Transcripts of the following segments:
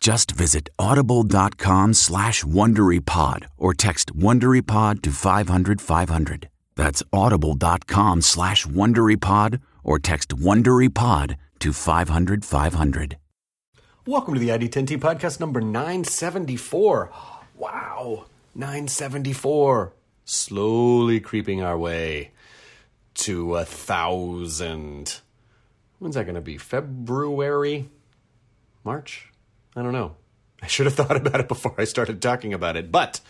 Just visit audible.com slash WonderyPod or text WonderyPod to 500, 500. That's audible.com slash WonderyPod or text WonderyPod to 500, 500. Welcome to the ID10T podcast number 974. Wow, 974. Slowly creeping our way to a thousand. When's that going to be? February? March? I don't know. I should have thought about it before I started talking about it. But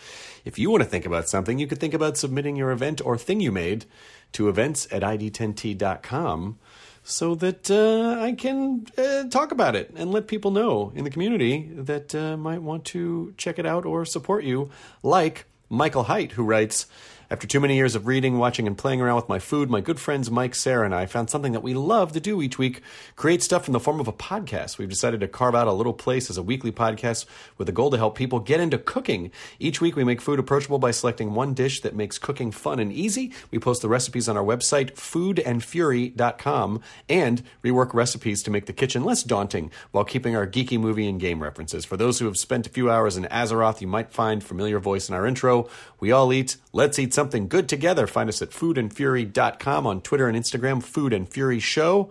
if you want to think about something, you could think about submitting your event or thing you made to events at id10t.com so that uh, I can uh, talk about it and let people know in the community that uh, might want to check it out or support you, like Michael Height, who writes, after too many years of reading, watching, and playing around with my food, my good friends Mike, Sarah, and I found something that we love to do each week create stuff in the form of a podcast. We've decided to carve out a little place as a weekly podcast with the goal to help people get into cooking. Each week, we make food approachable by selecting one dish that makes cooking fun and easy. We post the recipes on our website, foodandfury.com, and rework recipes to make the kitchen less daunting while keeping our geeky movie and game references. For those who have spent a few hours in Azeroth, you might find familiar voice in our intro. We all eat. Let's eat something good together. Find us at foodandfury.com on Twitter and Instagram, Food and Fury Show.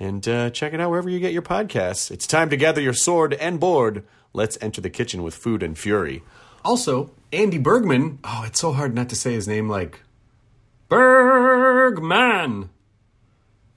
And uh, check it out wherever you get your podcasts. It's time to gather your sword and board. Let's enter the kitchen with Food and Fury. Also, Andy Bergman. Oh, it's so hard not to say his name like Bergman.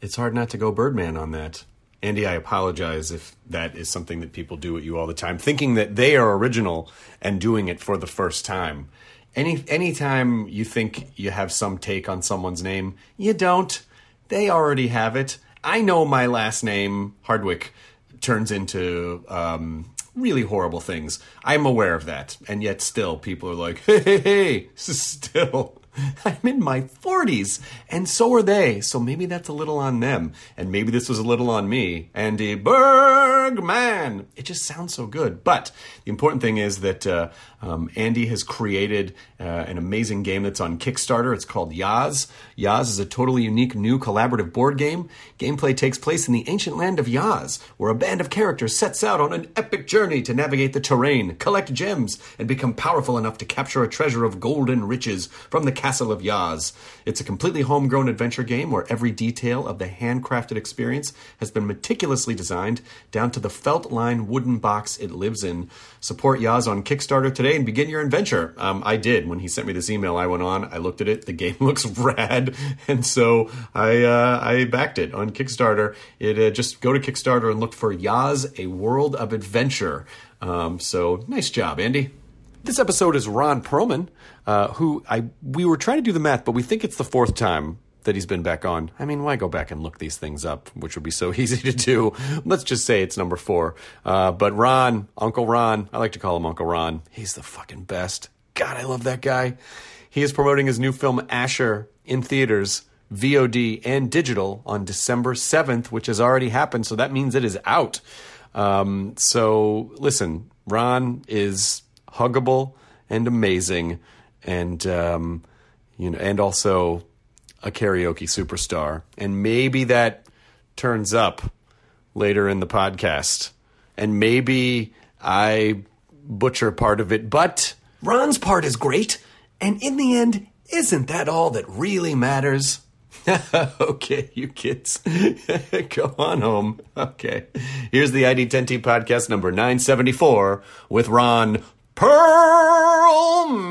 It's hard not to go Birdman on that. Andy, I apologize if that is something that people do at you all the time, thinking that they are original and doing it for the first time. Any anytime you think you have some take on someone's name, you don't. They already have it. I know my last name, Hardwick, turns into um, really horrible things. I'm aware of that, and yet still people are like, "Hey, hey, hey!" Still, I'm in my 40s, and so are they. So maybe that's a little on them, and maybe this was a little on me. Andy Bergman. It just sounds so good. But the important thing is that uh, um, Andy has created uh, an amazing game that's on Kickstarter. It's called Yaz. Yaz is a totally unique new collaborative board game. Gameplay takes place in the ancient land of Yaz, where a band of characters sets out on an epic journey to navigate the terrain, collect gems, and become powerful enough to capture a treasure of golden riches from the castle of Yaz. It's a completely homegrown adventure game where every detail of the handcrafted experience has been meticulously designed down to the felt line wooden box it lives in. Support Yaz on Kickstarter today and begin your adventure. Um, I did. When he sent me this email, I went on, I looked at it. The game looks rad. And so I, uh, I backed it on Kickstarter. It uh, Just go to Kickstarter and look for Yaz, A World of Adventure. Um, so nice job, Andy. This episode is Ron Perlman, uh, who I we were trying to do the math, but we think it's the fourth time that he's been back on. I mean, why go back and look these things up, which would be so easy to do? Let's just say it's number four. Uh, but Ron, Uncle Ron, I like to call him Uncle Ron. He's the fucking best. God, I love that guy. He is promoting his new film Asher in theaters, VOD, and digital on December 7th, which has already happened. So that means it is out. Um, so listen, Ron is huggable and amazing, and um, you know, and also a karaoke superstar, and maybe that turns up later in the podcast, and maybe I butcher part of it, but Ron's part is great, and in the end, isn't that all that really matters? okay, you kids, go on home. Okay, here's the ID10T podcast number 974 with Ron Perlman.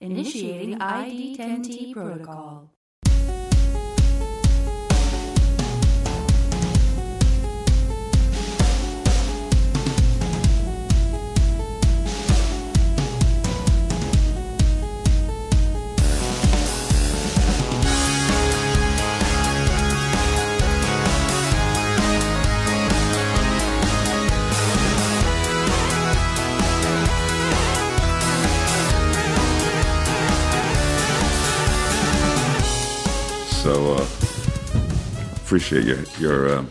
Initiating ID10T protocol. So uh, appreciate your your uh,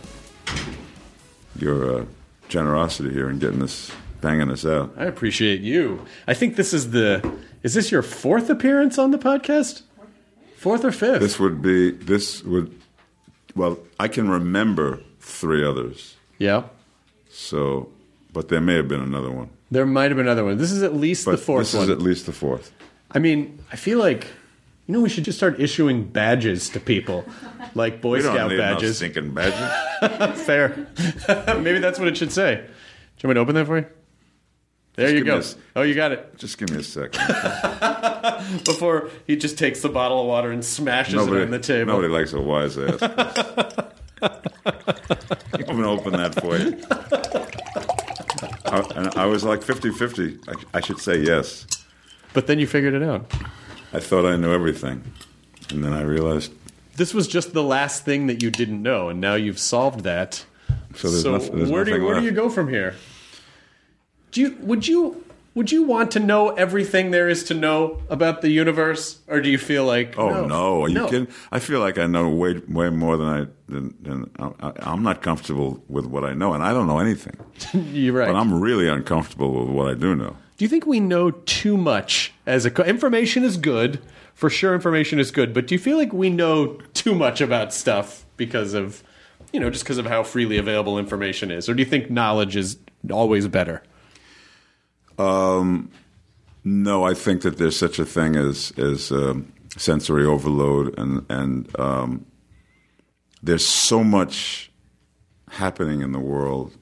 your uh, generosity here in getting this banging this out. I appreciate you. I think this is the. Is this your fourth appearance on the podcast? Fourth or fifth? This would be this would well I can remember three others. yeah. So, but there may have been another one. There might have been another one. This is at least But the fourth this one. is at least the fourth. I mean, I feel like you know we should just start issuing badges to people, like Boy We don't Scout need no badges. stinking badges. Fair. Maybe that's what it should say. Do you want me to open that for you? There Just you go. this. Oh, you got it. Just give me a second. Before he just takes the bottle of water and smashes it Nobody, on the table. nobody likes a wise ass. I'm gonna open that for you. I, and I was like 50-50. I, I should say yes. But then you figured it out. I thought I knew everything, and then I realized This was just the last thing that you didn't know, and now you've solved that. so. Nothing, there's where do you, where do you go from here? Do you would you would you want to know everything there is to know about the universe, or do you feel like Oh no! Are you kidding? I feel like I know way way more than I than, than I, I'm not comfortable with what I know, and I don't know anything. You're right. But I'm really uncomfortable with what I do know. Do you think we know too much as a co- information is good for sure? Information is good, but do you feel like we know too much about stuff because of you know just because of how freely available information is, or do you think knowledge is always better? um, No, I think that there's such a thing as as um, sensory overload, and and um, there's so much happening in the world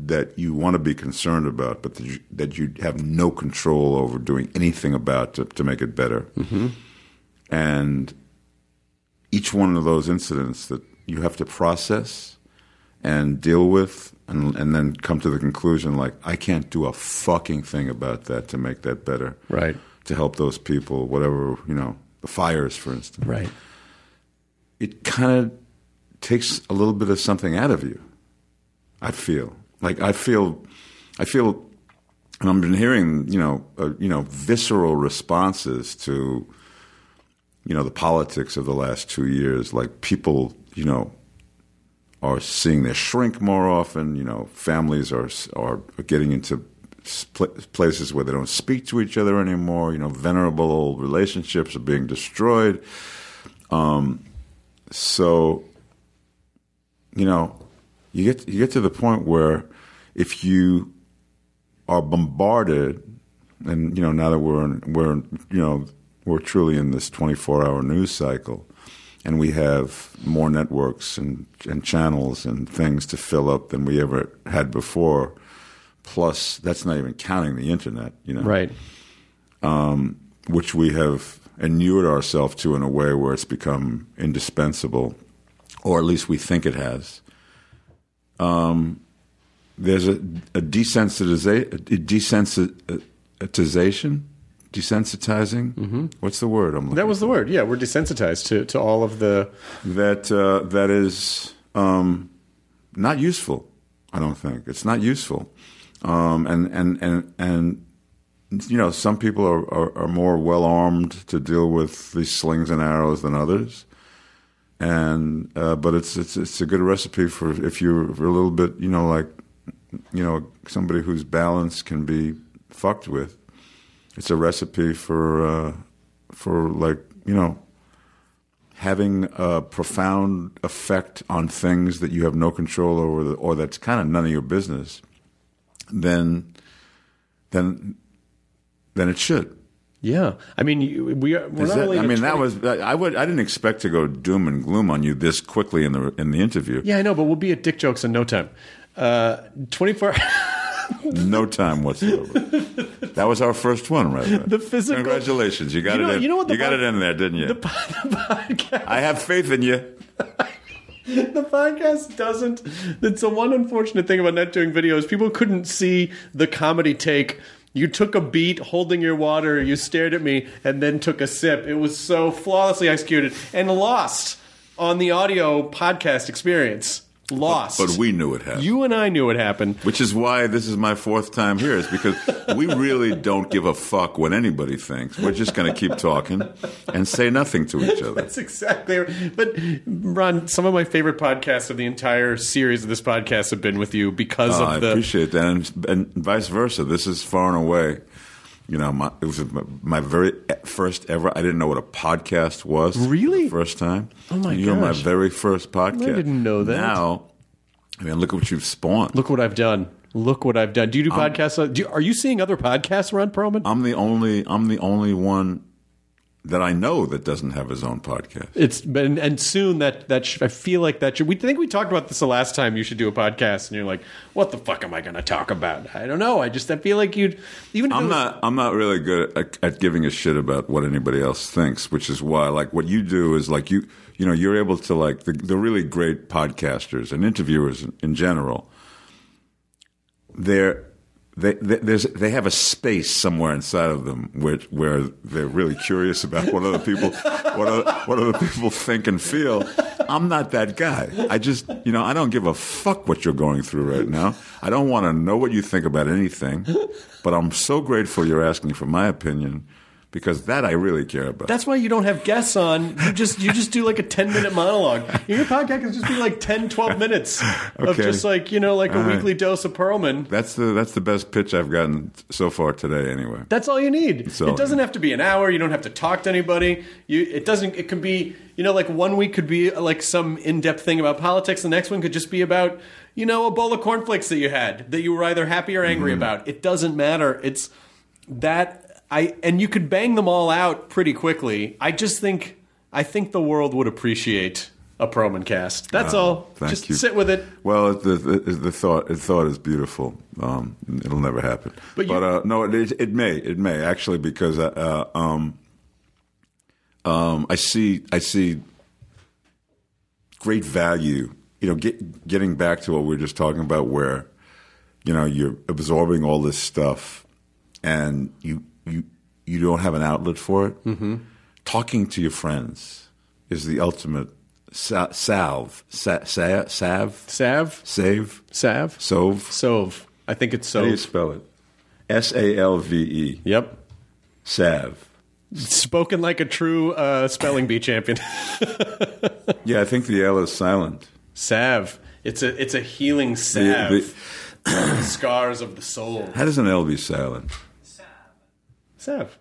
that you want to be concerned about, but that you, that you have no control over doing anything about to, to make it better. Mm-hmm. And each one of those incidents that you have to process and deal with and, and then come to the conclusion like I can't do a fucking thing about that to make that better. Right. To help those people, whatever, you know, the fires for instance. Right. It kind of takes a little bit of something out of you. I feel. Like I feel I feel and I've been hearing, you know, uh, you know, visceral responses to you know, the politics of the last 2 years like people, you know, are seeing their shrink more often. You know, families are are getting into pl- places where they don't speak to each other anymore. You know, venerable old relationships are being destroyed. Um, so, you know, you get you get to the point where if you are bombarded, and you know, now that we're in, we're you know we're truly in this twenty four hour news cycle and we have more networks and, and channels and things to fill up than we ever had before. Plus, that's not even counting the internet, you know, Right. which we have inured ourselves to in a way where it's become indispensable, or at least we think it has. Um, there's a, a, desensitiza- a desensitization, desensitizing. What's the word I'm That was the word. Yeah, we're desensitized to, to all of the. that uh, that is um, not useful. I don't think it's not useful, um, and and and and you know some people are, are, are more well armed to deal with these slings and arrows than others, and uh, but it's it's it's a good recipe for if you're a little bit you know like you know somebody whose balance can be fucked with. It's a recipe for uh, for like you know, having a profound effect on things that you have no control over, or that's kind of none of your business, then, then, then it should. Yeah, I mean, we are. We're Is not that- only I mean, that was I would I didn't expect to go doom and gloom on you this quickly in the in the interview. Yeah, I know, but we'll be at Dick Jokes in no time. Uh, Twenty four. No time whatsoever. that was our first one, right? The physical- Congratulations, you got You know- it. In, you know what the got pod- it in there, didn't you? the podcast. I have faith in you. the podcast doesn't. It's the one unfortunate thing about not doing videos. People couldn't see the comedy take. You took a beat holding your water, you stared at me, and then took a sip. It was so flawlessly executed and lost on the audio podcast experience. Lost. But we knew it happened. You and I knew it happened. Which is why this is my fourth time here, is because we really don't give a fuck what anybody thinks. We're just going to keep talking and say nothing to each other. That's exactly right. But Ron, some of my favorite podcasts of the entire series of this podcast have been with you because Oh, of ah, I the appreciate that, and, and vice versa. This is far and away. You know, my, it was my, my very first ever. I didn't know what a podcast was. Really? first time. Oh, my god. You're my very first podcast. I didn't know that. Now, I mean, look at what you've spawned. Look what I've done. Look what I've done. Do you do podcasts? do you, are you seeing other podcasts, Ron Perlman? I'm the only. I'm the only one that I know that doesn't have his own podcast. It's been and soon that that sh- I feel like that should. We think we talked about this the last time. You should do a podcast, and you're like, "What the fuck am I going to talk about?" I don't know. I just I feel like you'd even. I'm was- not. I'm not really good at, at giving a shit about what anybody else thinks, which is why, like, what you do is like you. You know, you're able to like the, the really great podcasters and interviewers in, in general. They're they, they they have a space somewhere inside of them where where they're really curious about what other people what other, what other people think and feel. I'm not that guy. I just you know I don't give a fuck what you're going through right now. I don't want to know what you think about anything. But I'm so grateful you're asking for my opinion because that I really care about. That's why you don't have guests on. You just you just do like a 10 minute monologue. Your podcast can just be like 10, 12 minutes of Okay. just like, you know, like a All right. weekly dose of Perlman. that's the that's the best pitch I've gotten so far today. Anyway. That's all you need. it doesn't have to be an hour. You don't have to talk to anybody. You it doesn't it can be, you know, like one week could be like some in-depth thing about politics, the next one could just be about, you know, a bowl of cornflakes that you had that you were either happy or angry Mm-hmm. about. It doesn't matter. It's that I and you could bang them all out pretty quickly. I just think I think the world would appreciate a Perlman cast. That's all. thank just you. sit with it. Well, the, the, the thought the thought is beautiful. Um, it'll never happen. But But, you- uh, no, it, it may it may actually because uh, uh, um, um, I see I see great value. You know, get, getting back to what we were just talking about, where you know you're absorbing all this stuff, and you you you don't have an outlet for it. Mm-hmm. Talking to your friends is the ultimate sa- salve, sa- sa- salve, Sav? save, Salve. sove. Sove. I think it's How do you spell it? S A L V E. Yep. Salve. Spoken like a true uh, spelling bee champion. Yeah, I think the L is silent. salve. It's a it's a healing The- salve. the- Scars of the soul. how does an L be silent? Salve.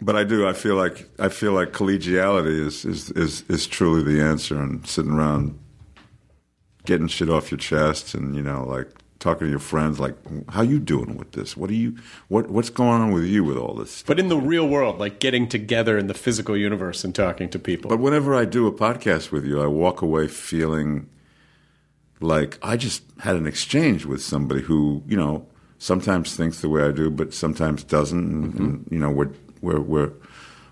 But I do. I feel like I feel like collegiality is is is, is truly the answer, and sitting around getting shit off your chest, and you know, like talking to your friends, like, how you doing with this? What are you? What what's going on with you with all this? Stuff? But in the real world, like getting together in the physical universe and talking to people. But whenever I do a podcast with you, I walk away feeling like I just had an exchange with somebody who, you know, sometimes thinks the way I do, but sometimes doesn't. And, and you know, we're we're we're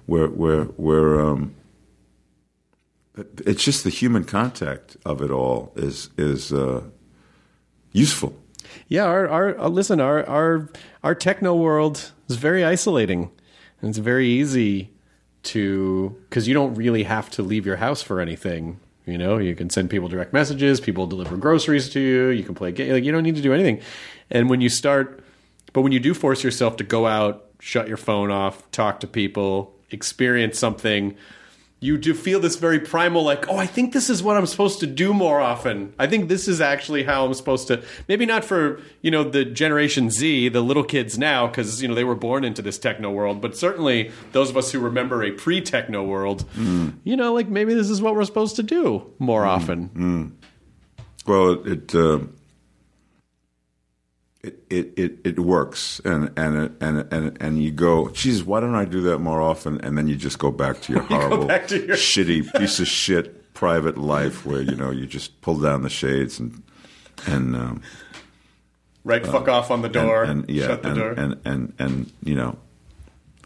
we're we're, we're um, it's just the human contact of it all is is uh, useful. yeah, our, our uh, listen, our our our techno world is very isolating, and it's very easy to because you don't really have to leave your house for anything. You know, you can send people direct messages, people deliver groceries to you, you can play game. Like you don't need to do anything. And when you start, but when you do force yourself to go out, shut your phone off, talk to people, experience something you do feel this very primal, like, oh, I think this is what I'm supposed to do more often. I think this is actually how I'm supposed to. Maybe not for you know the Generation Z, the little kids now, because you know they were born into this techno world, but certainly those of us who remember a pre-techno world, mm. you know, like maybe this is what we're supposed to do more mm. often. Mm. Well, it uh, it, it it it works, and and and and and you go, Jesus, why don't I do that more often? And then you just go back to your horrible, to your- shitty piece of shit private life where you know you just pull down the shades and and um, Right, fuck off on the door, and, and yeah, shut the and, door. and and and you know,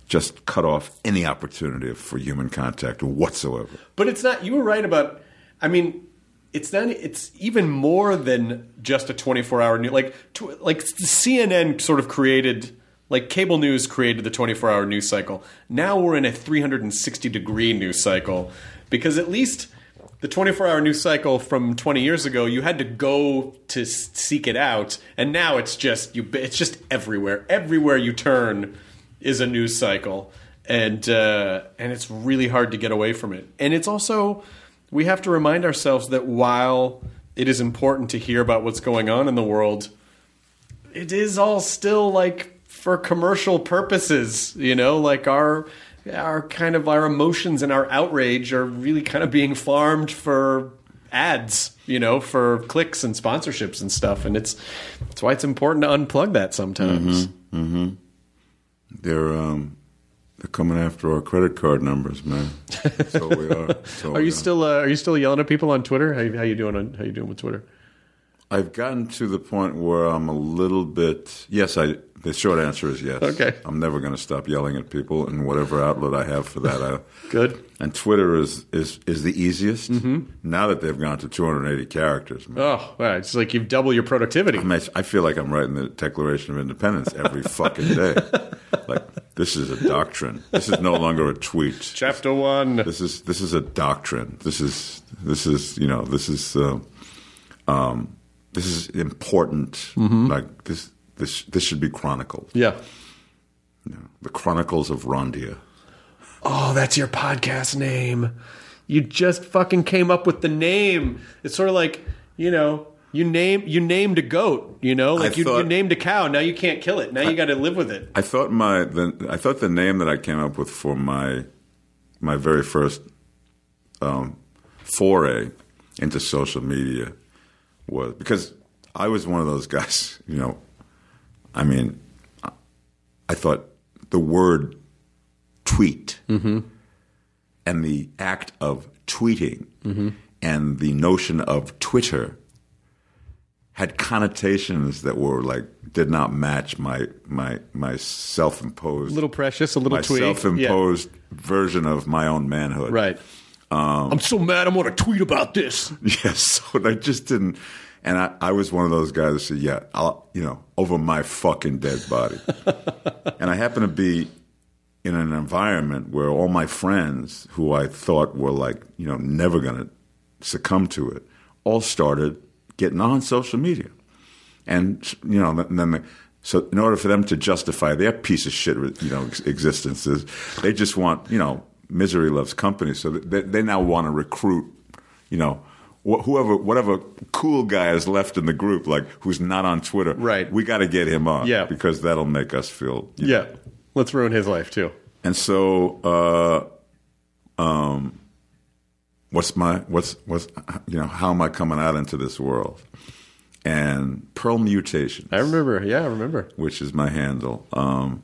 just cut off any opportunity for human contact whatsoever. But it's not. You were right about. I mean, it's not. It's even more than just a twenty-four hour news. Like, tw- like CNN sort of created. Like cable news created the 24 hour news cycle. Now we're in a 360 degree news cycle because at least the 24 hour news cycle from 20 years ago, you had to go to seek it out, and now it's just you. It's just everywhere. Everywhere you turn is a news cycle, and uh, and it's really hard to get away from it. And it's also we have to remind ourselves that while it is important to hear about what's going on in the world, it is all still like for commercial purposes, you know, like our our kind of our emotions and our outrage are really kind of being farmed for ads, you know, for clicks and sponsorships and stuff. And it's that's why it's important to unplug that sometimes. They're um, they're coming after our credit card numbers, man. That's So we are. So Are you still uh, are you still yelling at people on Twitter? How, how you doing on how you doing with Twitter? I've gotten to the point where I'm a little bit. Yes, I. The short answer is yes. Okay. I'm never going to stop yelling at people in whatever outlet I have for that. I, Good. and Twitter is is is the easiest. Now that they've gone to 280 characters, man. Oh, wow, it's like you've doubled your productivity. I, mean, I feel like I'm writing the Declaration of Independence every fucking day. Like this is a doctrine. This is no longer a tweet. Chapter one. This is this is a doctrine. This is this is you know this is uh, um, this is important. Like this this this should be chronicled. Yeah. The Chronicles of Rondia. Oh, that's your podcast name. You just fucking came up with the name. It's sort of like, you know, you name you named a goat, you know? Like you, you named a cow, now you can't kill it. Now you got to live with it. I thought my the, I thought the name that I came up with for my my very first um, foray into social media was because I was one of those guys. You know, I mean, I- I thought the word tweet and the act of tweeting and the notion of Twitter had connotations that were like did not match my my my self imposed little precious, a little my self imposed version of my own manhood. Yeah. Right. Um, I'm so mad I'm to tweet about this. Yes. So I just didn't. And I, I was one of those guys that said, "Yeah, I'll you know over my fucking dead body." and I happened to be in an environment where all my friends, who I thought were like you know never going to succumb to it, all started getting on social media. And you know, then then the, so in order for them to justify their piece of shit, you know, existences, they just want you know, misery loves company. So they, they now want to recruit, you know, wh- whoever, whatever cool guy is left in the group, like who's not on Twitter. Right. We got to get him on. Yeah. because that'll make us feel. Yeah. Let's ruin his life too. and so, uh, um, what's my what's what's you know how am I coming out into this world? And Perlmutations, I remember. Yeah, I remember. which is my handle. Um,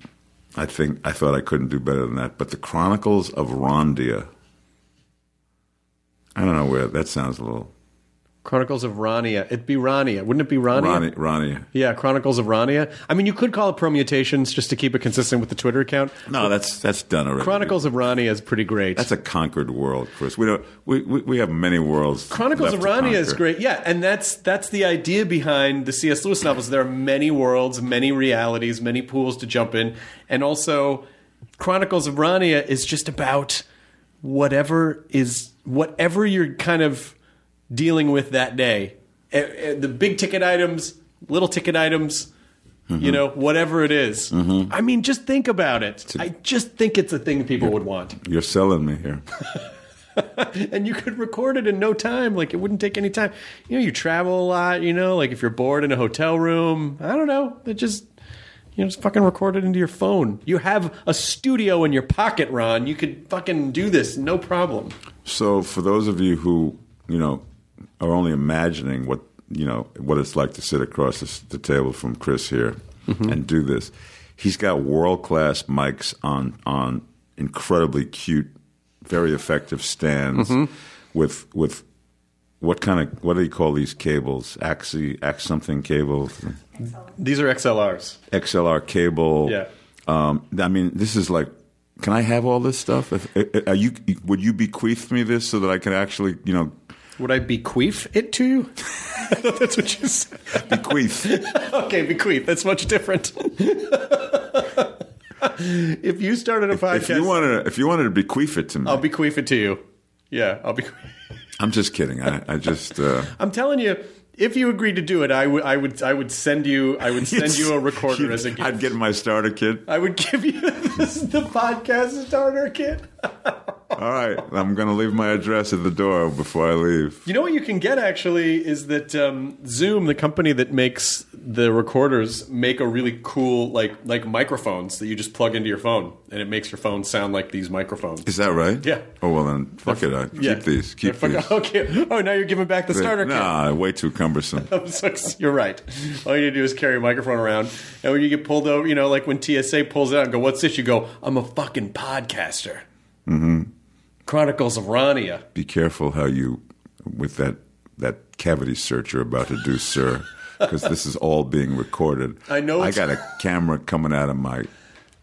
I think I thought I couldn't do better than that. But the Chronicles of Rondia. I don't know where that sounds a little Chronicles of Rania. It'd be Rania. Wouldn't it be Rania? Ronnie. Yeah, Chronicles of Rania. I mean, you could call it Permutations just to keep it consistent with the Twitter account. No, that's that's done already. Chronicles of Rania is pretty great. That's a conquered world, Chris. We don't. We we, we have many worlds. Chronicles of Rania is great. Yeah, and that's that's the idea behind the C.S. Lewis novels. There are many worlds, many realities, many pools to jump in, and also Chronicles of Rania is just about whatever is whatever you're kind of dealing with that day. Eh, eh, The big ticket items, little ticket items, Mm-hmm. you know, whatever it is. I mean, just think about it. I just think it's a thing people would want. You're selling me here. and you could record it in no time. Like it wouldn't take any time. You know, you travel a lot. You know, like if you're bored in a hotel room, I don't know. It just you know, just fucking record it into your phone. You have a studio in your pocket, Ron. You could fucking do this, no problem. So, for those of you who you know are only imagining what you know what it's like to sit across the, the table from Chris here and do this, he's got world class mics on on incredibly cute, very effective stands with with what kind of what do you call these cables? Axi, ax something cables, These are XLRs. XLR cable. Yeah. Um, I mean, this is like. Can I have all this stuff? If, are you? Would you bequeath me this so that I can actually, you know, Would I bequeath it to you? I thought that's what you said. bequeath? Okay, bequeath. That's much different. if you started a podcast, if you wanted, to, if you wanted to bequeath it to me, I'll bequeath it to you. Yeah, I'll be. I'm just kidding. I, I just. Uh, I'm telling you, if you agreed to do it, I would, I would, I would send you, I would send you a recorder as a gift. I'd get my starter kit. I would give you this the podcast starter kit. All right, I'm going to leave my address at the door before I leave. You know what you can get actually is that um, Zoom, the company that makes the recorders, make a really cool like like microphones that you just plug into your phone, and it makes your phone sound like these microphones. Is that right? Yeah. Oh well, then fuck it. I, Yeah. Keep these. Keep They're these. Okay. Oh, now you're giving back the starter kit. Nah, way too cumbersome. So You're right. All you need to do is carry a microphone around, and when you get pulled over, you know, like when TSA pulls it out and go, "What's this?" You go, "I'm a fucking podcaster." Mm-hmm. Chronicles of Rania. Be careful how you with that that cavity search you're about to do, sir, because this is all being recorded. I know I got a camera coming out of my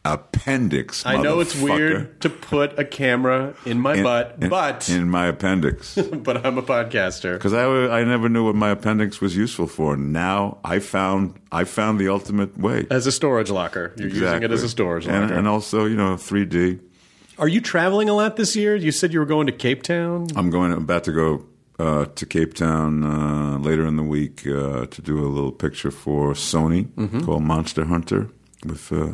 appendix. I know it's weird to put a camera in my In- butt, in- but in my appendix. but I'm a podcaster. Because I, I never knew what my appendix was useful for. Now I found I found the ultimate way. As a storage locker, you're using it as a storage and, locker. and also you know 3D. Are you traveling a lot this year? You said you were going to Cape Town. I'm going. I'm about to go uh, to Cape Town uh, later in the week uh, to do a little picture for Sony Mm-hmm. called Monster Hunter with uh,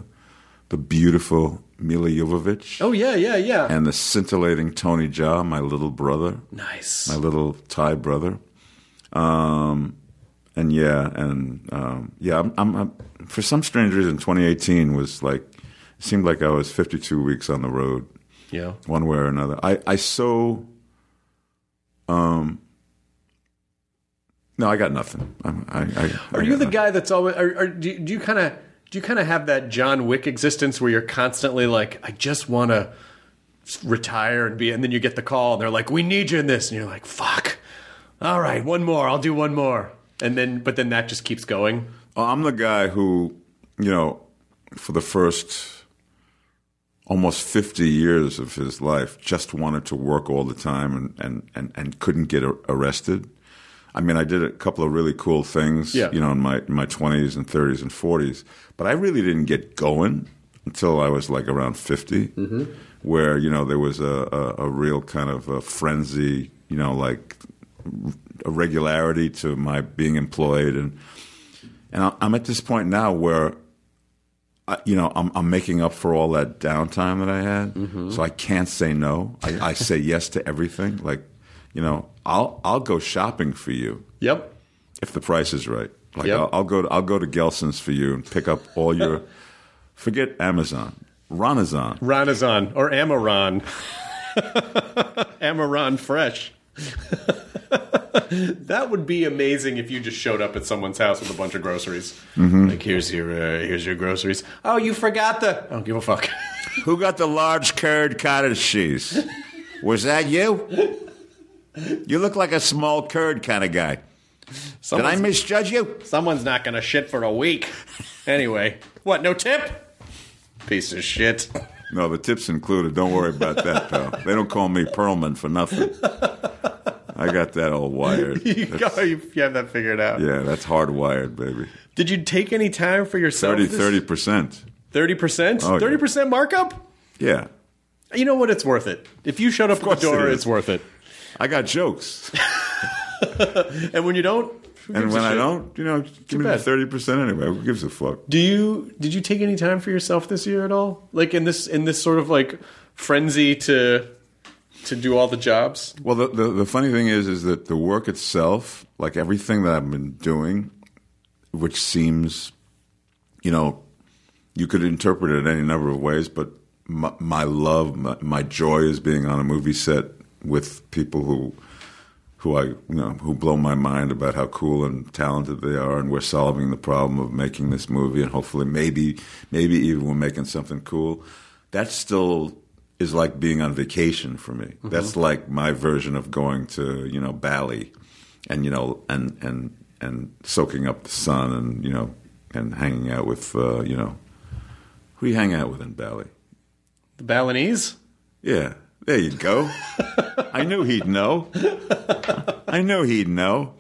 the beautiful Milla Jovovich Oh yeah, yeah, yeah. and the scintillating Tony Jaa, my little brother. nice. my little Thai brother. Um, and yeah, and um, yeah, I'm, I'm, I'm for some strange reason, 2018 was like it seemed like I was 52 weeks on the road, yeah. one way or another. I I so um. No, I got nothing. I'm, I, I, Are I you the nothing. guy that's always? Are, are, do you- kind of do you kind of have that John Wick existence where you're constantly like, I just want to retire and be, and then you get the call and they're like, we need you in this, and you're like, fuck. All right, one more. I'll do one more, and then but then that just keeps going. I'm the guy who, you know, for the first almost 50 years of his life, just wanted to work all the time and, and, and, and couldn't get ar- arrested. I mean, I did a couple of really cool things, Yeah. you know, in my, in my 20s and 30s and 40s, but I really didn't get going until I was like around 50, mm-hmm. where, you know, there was a, a, a real kind of a frenzy, you know, like a regularity to my being employed and and I'm at this point now where, you know, I'm, I'm making up for all that downtime that I had. Mm-hmm. So I can't say no. I, I say yes to everything. Like, you know, I'll I'll go shopping for you Yep. if the price is right. Like Yep. I'll, I'll go to, I'll go to Gelson's for you and pick up all your. forget Amazon, Ronazon. Ronazon or Amaron. Amaron Fresh. that would be amazing if you just showed up at someone's house with a bunch of groceries. Like here's your uh, here's your groceries. Oh, you forgot the. I don't give a fuck. Who got the large curd cottage cheese? Was that you? You look like a small curd kind of guy. Did I misjudge you? someone's not gonna shit for a week. Anyway, what? No tip? Piece of shit. No, the tips included. Don't worry about that, pal. They don't call me Perlman for nothing. I got that all wired. you, That's- go, you you have that figured out. yeah, that's hardwired, baby. Did you take any time for yourself? 30 30%. Thirty percent. Oh. Thirty percent markup. Yeah. You know what? It's worth it. If you showed up at the door, it it's worth it. I got jokes. And when you don't, And when I don't, you know, give me bad. the 30% anyway. Who gives a fuck? Do you did you take any time for yourself this year at all? Like in this in this sort of like frenzy to to do all the jobs? Well, the, the the funny thing is, is that the work itself, like everything that I've been doing, which seems, you know, you could interpret it any number of ways, but my, my love, my, my joy is being on a movie set with people who, who I, you know, who blow my mind about how cool and talented they are, and we're solving the problem of making this movie, and hopefully, maybe, maybe even we're making something cool. That still is like being on vacation for me. That's like my version of going to, you know, Bali, and you know, and and and soaking up the sun, and you know, and hanging out with, uh, you know, who you hang out with in Bali. The Balinese? Yeah, there you go. I knew he'd know. I knew he'd know.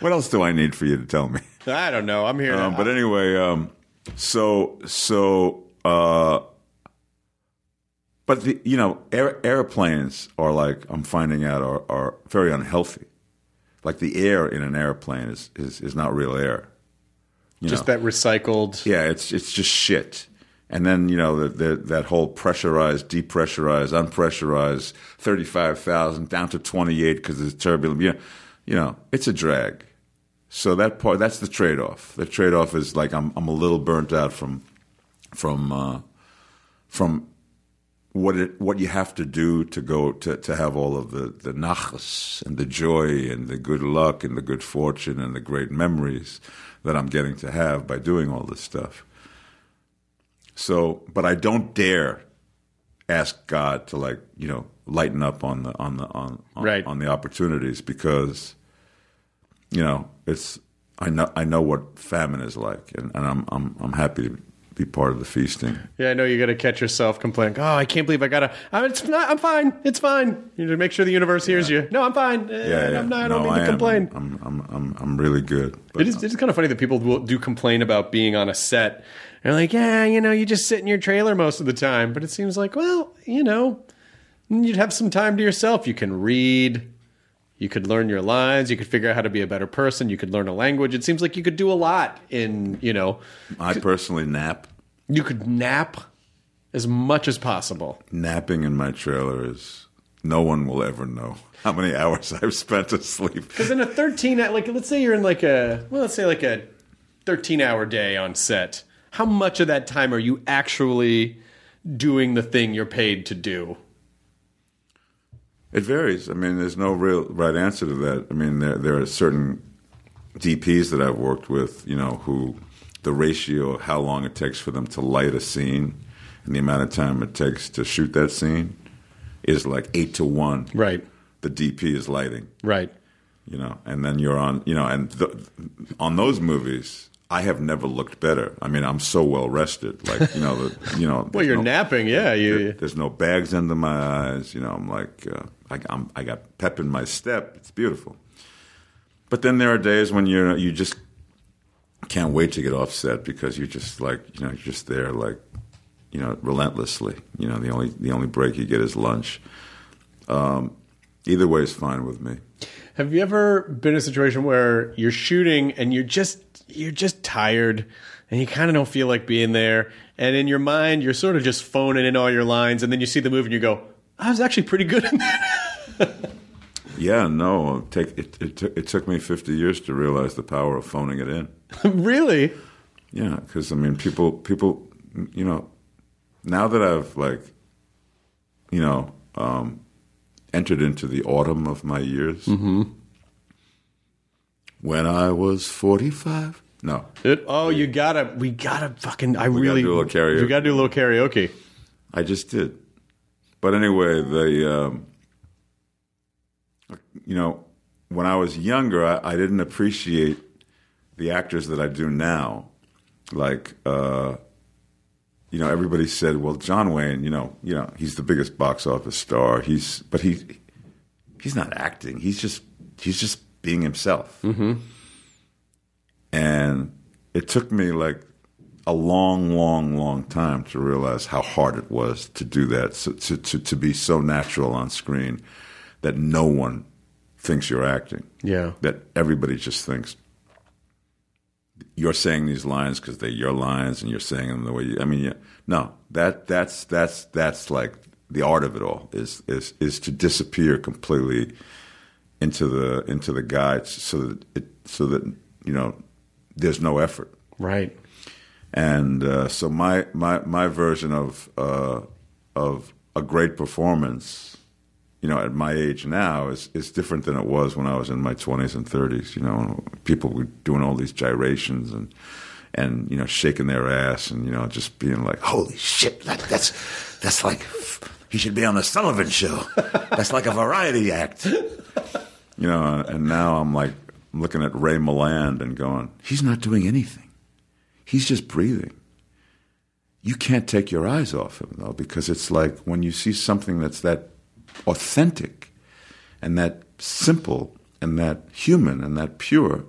What else do I need for you to tell me? I don't know. I'm here. Um, but anyway, um, so so, uh, but the, you know, air, airplanes are like I'm finding out are, are very unhealthy. Like the air in an airplane is is, is not real air. You just know? that recycled. Yeah, it's it's just shit. And then you know the, the, that whole pressurized, depressurized, unpressurized, thirty five thousand down to twenty eight because it's turbulent. You know, you know, it's a drag. So that part, that's the trade off. The trade off is like I'm I'm a little burnt out from from uh, from what it what you have to do to go to, to have all of the the nachas and the joy and the good luck and the good fortune and the great memories that I'm getting to have by doing all this stuff. So, but I don't dare ask God to like you know lighten up on the on the on on, Right. on the opportunities because you know it's I know I know what famine is like and, and I'm I'm I'm happy to be part of the feasting. Yeah, I know you got to catch yourself complaining. Oh, I can't believe I gotta. I'm, it's not, I'm fine. It's fine. You know, make sure the universe hears you. No, I'm fine. Eh, Yeah, yeah. I'm not, I don't No, need to complain. I'm, I'm I'm I'm really good. It is, it is kind of funny that people will do complain about being on a set. They're like, yeah, you know, you just sit in your trailer most of the time. But it seems like, well, you know, you'd have some time to yourself. You can read. You could learn your lines. You could figure out how to be a better person. You could learn a language. It seems like you could do a lot in, you know, I personally nap. you could nap as much as possible. Napping in my trailer is no one will ever know how many hours I've spent asleep. Because in a 13, like, let's say you're in like a, well, let's say like a 13 hour day on set. How much of that time are you actually doing the thing you're paid to do? It varies. I mean, there's no real right answer to that. I mean, there there are certain DPs that I've worked with, you know, who the ratio of how long it takes for them to light a scene and the amount of time it takes to shoot that scene is like eight to one. Right. The DP is lighting. Right. you know, and then you're on, you know, and th- on those movies, I have never looked better. I mean, I'm so well rested, like you know, the, you know. Well, you're no- napping, yeah. You, there- There's no bags under my eyes, you know. I'm like, uh, I, I'm, I got pep in my step. It's beautiful. But then there are days when you're, you just can't wait to get offset because you're just like, you know, you're just there, like, you know, relentlessly. You know, the only, the only break you get is lunch. Um, either way is fine with me. Have you ever been in a situation where you're shooting and you're just you're just tired and you kind of don't feel like being there and in your mind you're sort of just phoning in all your lines and then you see the movie and you go, I was actually pretty good in that. Yeah, no. Take it. It, took it took me fifty years to realize the power of phoning it in. really? Yeah, because I mean, people, people, you know, now that I've like, you know, um, entered into the autumn of my years. Mm-hmm. When I was forty-five. No, It, oh, you gotta, we gotta fucking, I gotta really, do a little karaoke. We gotta do a little karaoke. I just did. But anyway, the um, you know, when I was younger, I, I didn't appreciate the actors that I do now. Like, uh, you know, everybody said, "Well, John Wayne, you know, you know, he's the biggest box office star. He's, but he, he's not acting. He's just, he's just being himself." Mm-hmm. And it took me like a long, long, long time to realize how hard it was to do that, so, to, to, to be so natural on screen that no one thinks you're acting. Yeah. That everybody just thinks you're saying these lines because they're your lines and you're saying them the way you. I mean, no, that that's that's that's like the art of it all is is is to disappear completely into the into the guides so that it so that you know there's no effort Right. and uh, so my my my version of uh, of a great performance, you know, at my age now is is different than it was when I was in my twenties and thirties. You know, people were doing all these gyrations and and you know shaking their ass and you know just being like, Holy shit, that, that's that's like he should be on the Sullivan Show. That's like a variety act. you know, and now I'm like I'm looking at Ray Milland and going, he's not doing anything. He's just breathing. You can't take your eyes off him though, because it's like when you see something that's that authentic and that simple and that human and that pure,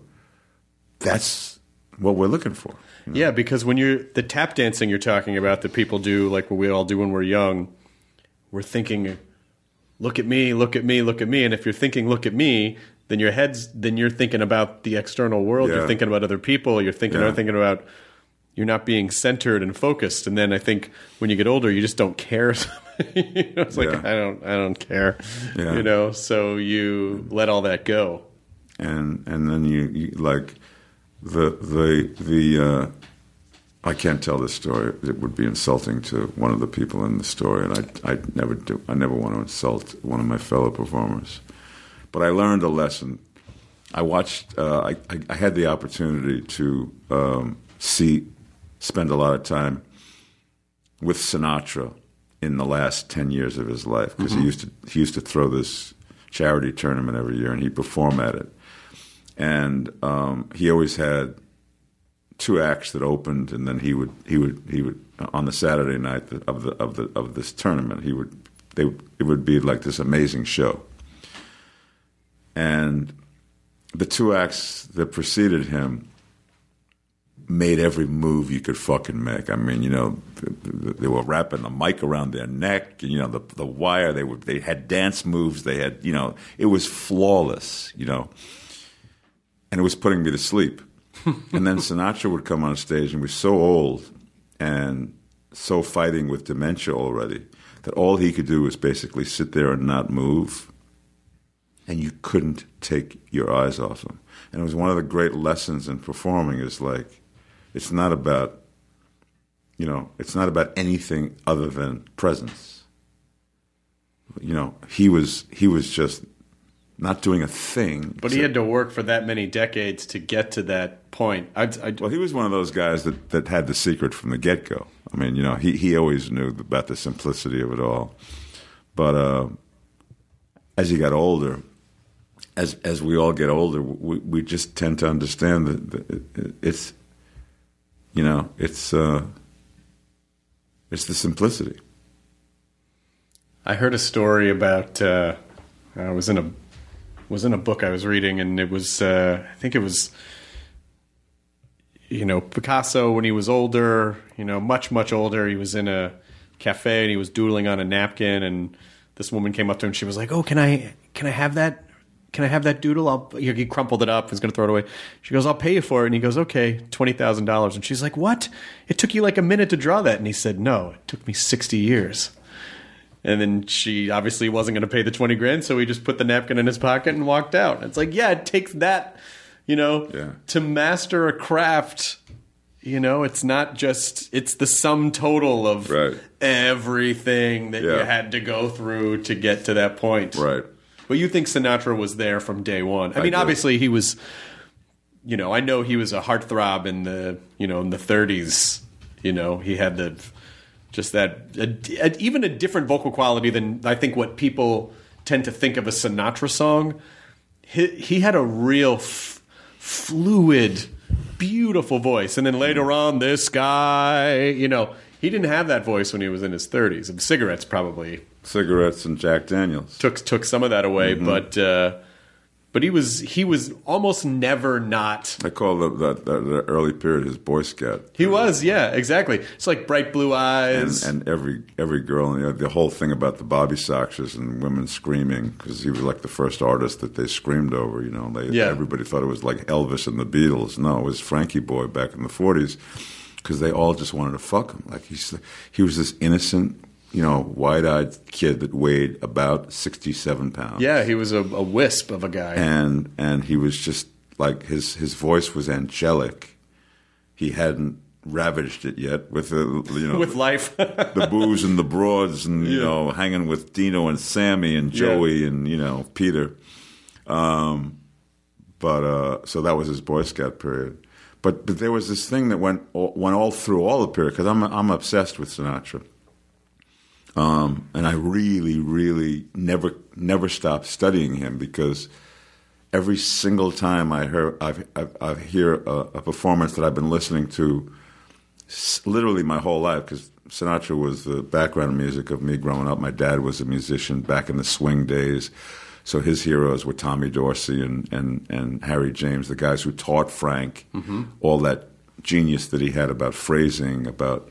that's what we're looking for. Yeah, because when you're the tap dancing you're talking about that people do, like what we all do when we're young, we're thinking, "Look at me, look at me, look at me." And if you're thinking, "Look at me," then your head's then you're thinking about the external world. You're thinking about other people. You're thinking Yeah. thinking about you're not being centered and focused. And then I think when you get older, you just don't care. you know, it's like Yeah. I don't, I don't care. Yeah. You know, so you let all that go. and and then you, you like the the the uh, I can't tell this story. It would be insulting to one of the people in the story, and I I never do. I never want to insult one of my fellow performers. But I learned a lesson. I watched. Uh, I, I I had the opportunity to um, see, spend a lot of time with Sinatra in the last ten years of his life because he used to he used to throw this charity tournament every year and he'd perform at it, and um, he always had two acts that opened and then he would he would he would on the Saturday night of the of the of this tournament he would they it would be like this amazing show, and the two acts that preceded him made every move you could fucking make. I mean, you know, th- th- they were wrapping the mic around their neck, and you know, the the wire. They were they had dance moves. They had, you know, it was flawless. You know, and it was putting me to sleep. and then Sinatra would come on stage and was so old and so fighting with dementia already that all he could do was basically sit there and not move and you couldn't take your eyes off him. And it was one of the great lessons in performing is like, it's not about, you know, it's not about anything other than presence. You know, he was he was just not doing a thing. But he had to work for that many decades to get to that point. I'd, I'd, Well, he was one of those guys that, that had the secret from the get go. I mean, you know, he, he always knew about the simplicity of it all. But uh, as he got older, as as we all get older, we, we just tend to understand that, that it's, you know, it's uh, it's the simplicity. I heard a story about. Uh, I was in a was in a book I was reading, and it was. Uh, I think it was. You know, Picasso when he was older. You know, much much older. He was in a cafe and he was doodling on a napkin, and this woman came up to him. She was like, "Oh, can I can I have that?" Can I have that doodle? I'll, he crumpled it up. He's going to throw it away. She goes, "I'll pay you for it." And he goes, "Okay, twenty thousand dollars." And she's like, "What? It took you like a minute to draw that?" And he said, "No, it took me sixty years." And then she obviously wasn't going to pay the 20 grand, so he just put the napkin in his pocket and walked out. It's like, yeah, it takes that, you know, Yeah. to master a craft. You know, it's not just, it's the sum total of Right. everything that you had to go through to get to that point. Right. But you think Sinatra was there from day one. I, I mean, do. obviously he was, you know, I know he was a heartthrob in the, you know, in the 30s. You know, he had the, just that, a, a- even a different vocal quality than I think what people tend to think of a Sinatra song. He, he had a real f- fluid, beautiful voice. And then later on, this guy, you know, he didn't have that voice when he was in his 30s. And cigarettes probably Cigarettes and Jack Daniels. took took some of that away, but uh, but he was he was almost never not. I call the, the, early period his Boy Scout. He was, yeah, exactly. It's like bright blue and, eyes. and every every girl, and you know, the whole thing about the Bobby Soxers and women screaming because he was like the first artist that they screamed over. You know, they, Yeah. everybody thought it was like Elvis and the Beatles. No, it was Frankie Boy back in the '40s because they all just wanted to fuck him. Like he's he was this innocent you know, wide-eyed kid that weighed about sixty-seven pounds. Yeah, he was a, a wisp of a guy. and and he was just like his his voice was angelic. He hadn't ravaged it yet with the you know with life. the booze and the broads and you know hanging with Dino and Sammy and Joey and you know Peter. Um, but uh, so that was his Boy Scout period. But but there was this thing that went all, went all through all the period because I'm I'm obsessed with Sinatra. Um, and I really, really never never stopped studying him because every single time I hear I've, I've, I hear a, a performance that I've been listening to literally my whole life because Sinatra was the background music of me growing up. My dad was a musician back in the swing days, so his heroes were Tommy Dorsey and and, and Harry James, the guys who taught Frank mm-hmm. all that genius that he had about phrasing, about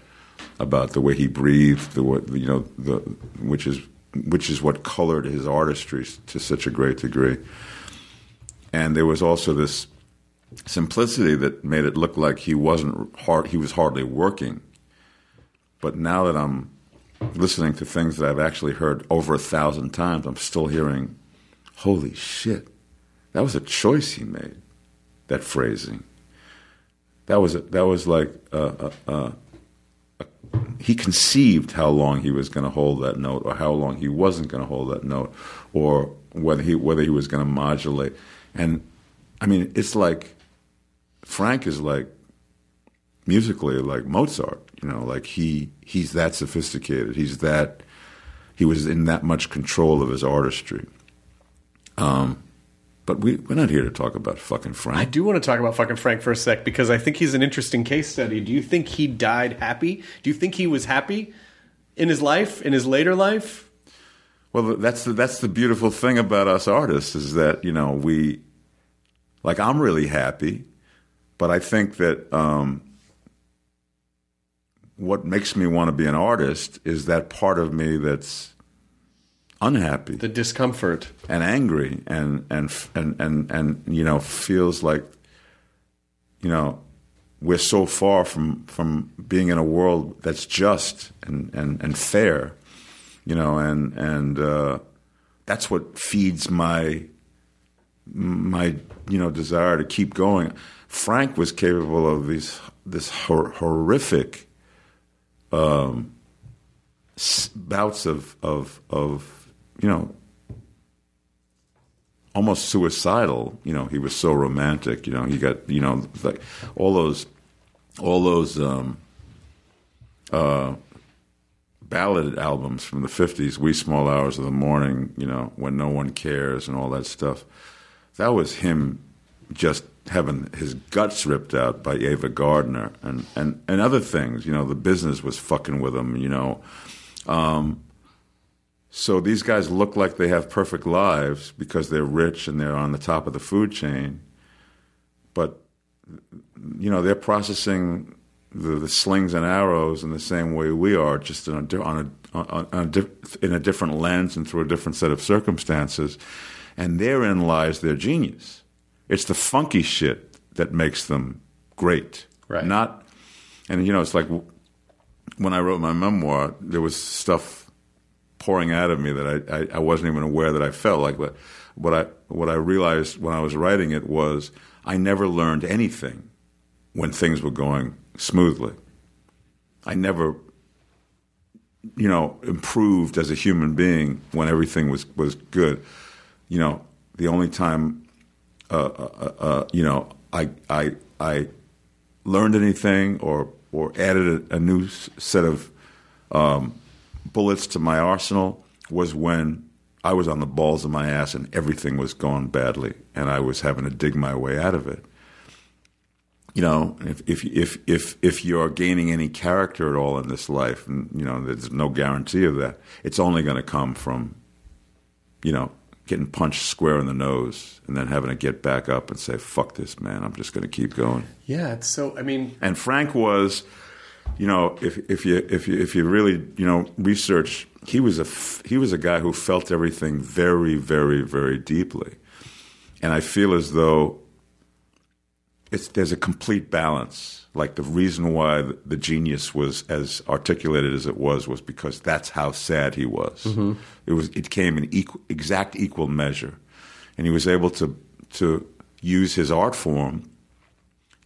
about the way he breathed, the you know, the which is which is what colored his artistry to such a great degree. And there was also this simplicity that made it look like he wasn't hard, he was hardly working. But now that I'm listening to things that I've actually heard over a thousand times, I'm still hearing, holy shit, that was a choice he made. That phrasing. That was a, that was like a, a, a, a, he conceived how long he was going to hold that note, or how long he wasn't going to hold that note, or whether he whether he was going to modulate. And I mean, it's like Frank is like musically like Mozart. You know, like he he's that sophisticated. He's that he was in that much control of his artistry. Um, but we we're not here to talk about fucking Frank. I do want to talk about fucking Frank for a sec because I think he's an interesting case study. Do you think he died happy? Do you think he was happy in his life, in his later life? Well, that's the that's the beautiful thing about us artists is that you know we, like I'm really happy, but I think that um, what makes me want to be an artist is that part of me that's unhappy The discomfort. and angry and and and and and you know feels like you know we're so far from from being in a world that's just and and and fair you know and and uh, that's what feeds my my you know desire to keep going frank was capable of these this hor- horrific um, s- bouts of of of you know almost suicidal. You know, he was so romantic. You know, he got you know like all those all those um, uh, ballad albums from the fifties, "Wee Small Hours of the Morning," you know, "When No One Cares" and all that stuff. That was him just having his guts ripped out by Ava Gardner and, and, and other things. You know, the business was fucking with him, you know. Um, so these guys look like they have perfect lives because they're rich and they're on the top of the food chain. But, you know, they're processing the, the slings and arrows in the same way we are, just in a, on a, on a, in a different lens and through a different set of circumstances. And therein lies their genius. It's the funky shit that makes them great. Right. Not, and you know, it's like when I wrote my memoir, there was stuff pouring out of me that I, I, I wasn't even aware that I felt like. But what I what I realized when I was writing it was I never learned anything when things were going smoothly. I never, you know, improved as a human being when everything was was good. You know, the only time, uh, uh, uh, you know, I I I learned anything or or added a, a new set of um, bullets to my arsenal was when I was on the balls of my ass and everything was going badly, and I was having to dig my way out of it. You know, if if if if if you're gaining any character at all in this life, and you know, there's no guarantee of that. It's only going to come from, you know, getting punched square in the nose and then having to get back up and say, "Fuck this, man! I'm just going to keep going." Yeah, it's so. I mean, And Frank was, you know, if if you if you if you really you know research, he was a f- he was a guy who felt everything very very very deeply, and I feel as though it's there's a complete balance. Like the reason why the, the genius was as articulated as it was was because that's how sad he was. Mm-hmm. It was it came in equal, exact equal measure, and he was able to to use his art form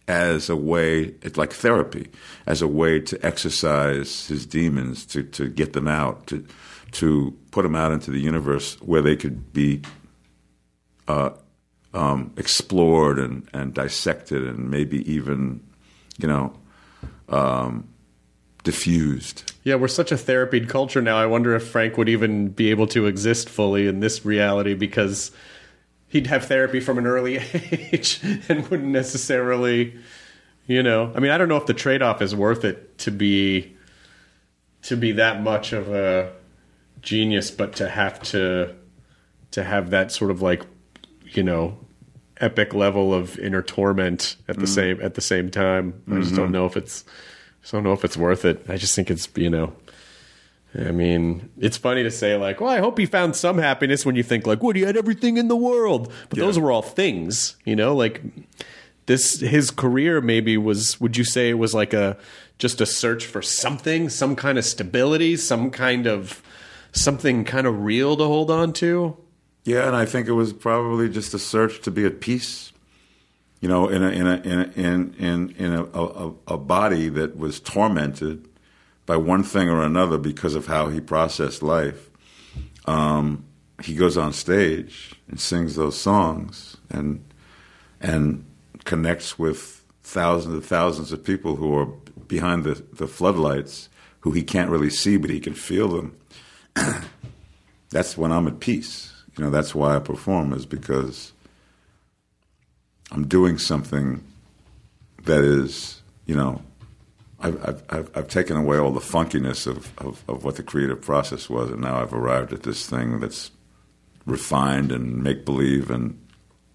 as a way, it's like therapy, as a way to exercise his demons, to, to get them out, to to put them out into the universe where they could be uh, um, explored and, and dissected and maybe even, you know, um, diffused. Yeah, we're such a therapied culture now. I wonder if Frank would even be able to exist fully in this reality because he'd have therapy from an early age and wouldn't necessarily, you know. I mean, I don't know if the trade-off is worth it to be to be that much of a genius, but to have to to have that sort of like, you know, epic level of inner torment at the mm. same at the same time. I just don't mm-hmm. know if it's just don't know if it's worth it. I just think it's you know. I mean, it's funny to say like, "Well, I hope he found some happiness." When you think like, "What? He had everything in the world," but those were all things, you know. Like this, his career maybe was. Would you say it was like a just a search for something, some kind of stability, some kind of something kind of real to hold on to? Yeah, and I think it was probably just a search to be at peace. You know, in a in a in a, in in, in a, a, a body that was tormented by one thing or another because of how he processed life. Um, he goes on stage and sings those songs and and connects with thousands and thousands of people who are behind the, the floodlights who he can't really see but he can feel them. that's when I'm at peace. You know, that's why I perform is because I'm doing something that is, you know, I've, I've, I've, taken away all the funkiness of, of, of what the creative process was, and now I've arrived at this thing that's refined and make believe, and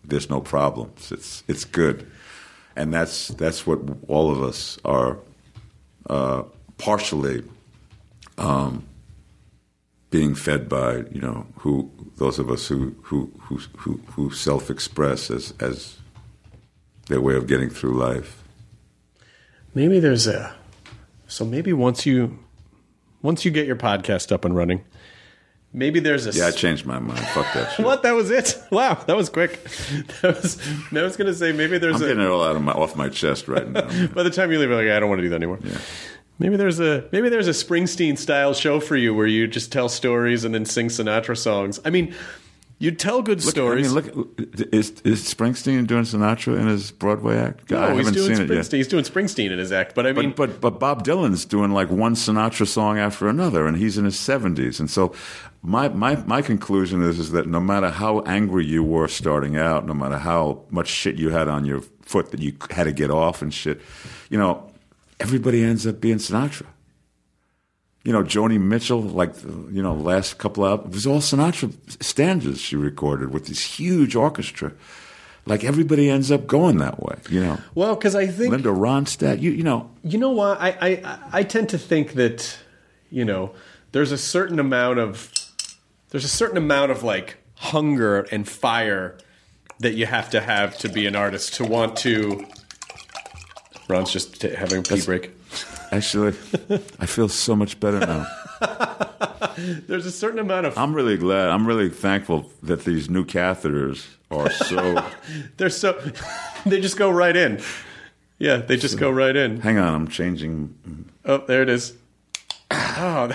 there's no problems. It's it's good, and that's that's what all of us are uh, partially um, being fed by. You know, who those of us who who who who, who self express as as their way of getting through life. Maybe there's a so maybe once you once you get your podcast up and running, maybe there's a Yeah, I changed my mind. Fuck that shit. what that was it. Wow, that was quick. That was. I was gonna say maybe there's I'm a getting it all out of my off my chest right now. by the time you leave, you're like I don't want to do that anymore. Maybe there's a maybe there's a Springsteen style show for you where you just tell stories and then sing Sinatra songs. I mean, you tell good Look, stories. I mean, look, is is Springsteen doing Sinatra in his Broadway act? I no, he's haven't doing seen Springsteen. it yet. He's doing Springsteen in his act, but I mean, But, but but Bob Dylan's doing like one Sinatra song after another, and he's in his seventies. And so, my my my conclusion is is that no matter how angry you were starting out, no matter how much shit you had on your foot that you had to get off and shit, you know, everybody ends up being Sinatra. You know, Joni Mitchell, like you know, last couple of it was all Sinatra stanzas she recorded with this huge orchestra. Like everybody ends up going that way, you know. well, because I think Linda Ronstadt, you you know, You know what? I, I I tend to think that you know there's a certain amount of there's a certain amount of like hunger and fire that you have to have to be an artist to want to. Ron's just t- having a pee break. Actually, I feel so much better now. There's a certain amount of I'm really glad. I'm really thankful that these new catheters are so. they're so they just go right in. Yeah, they just go right in. hang on, I'm changing. Oh, there it is. Oh,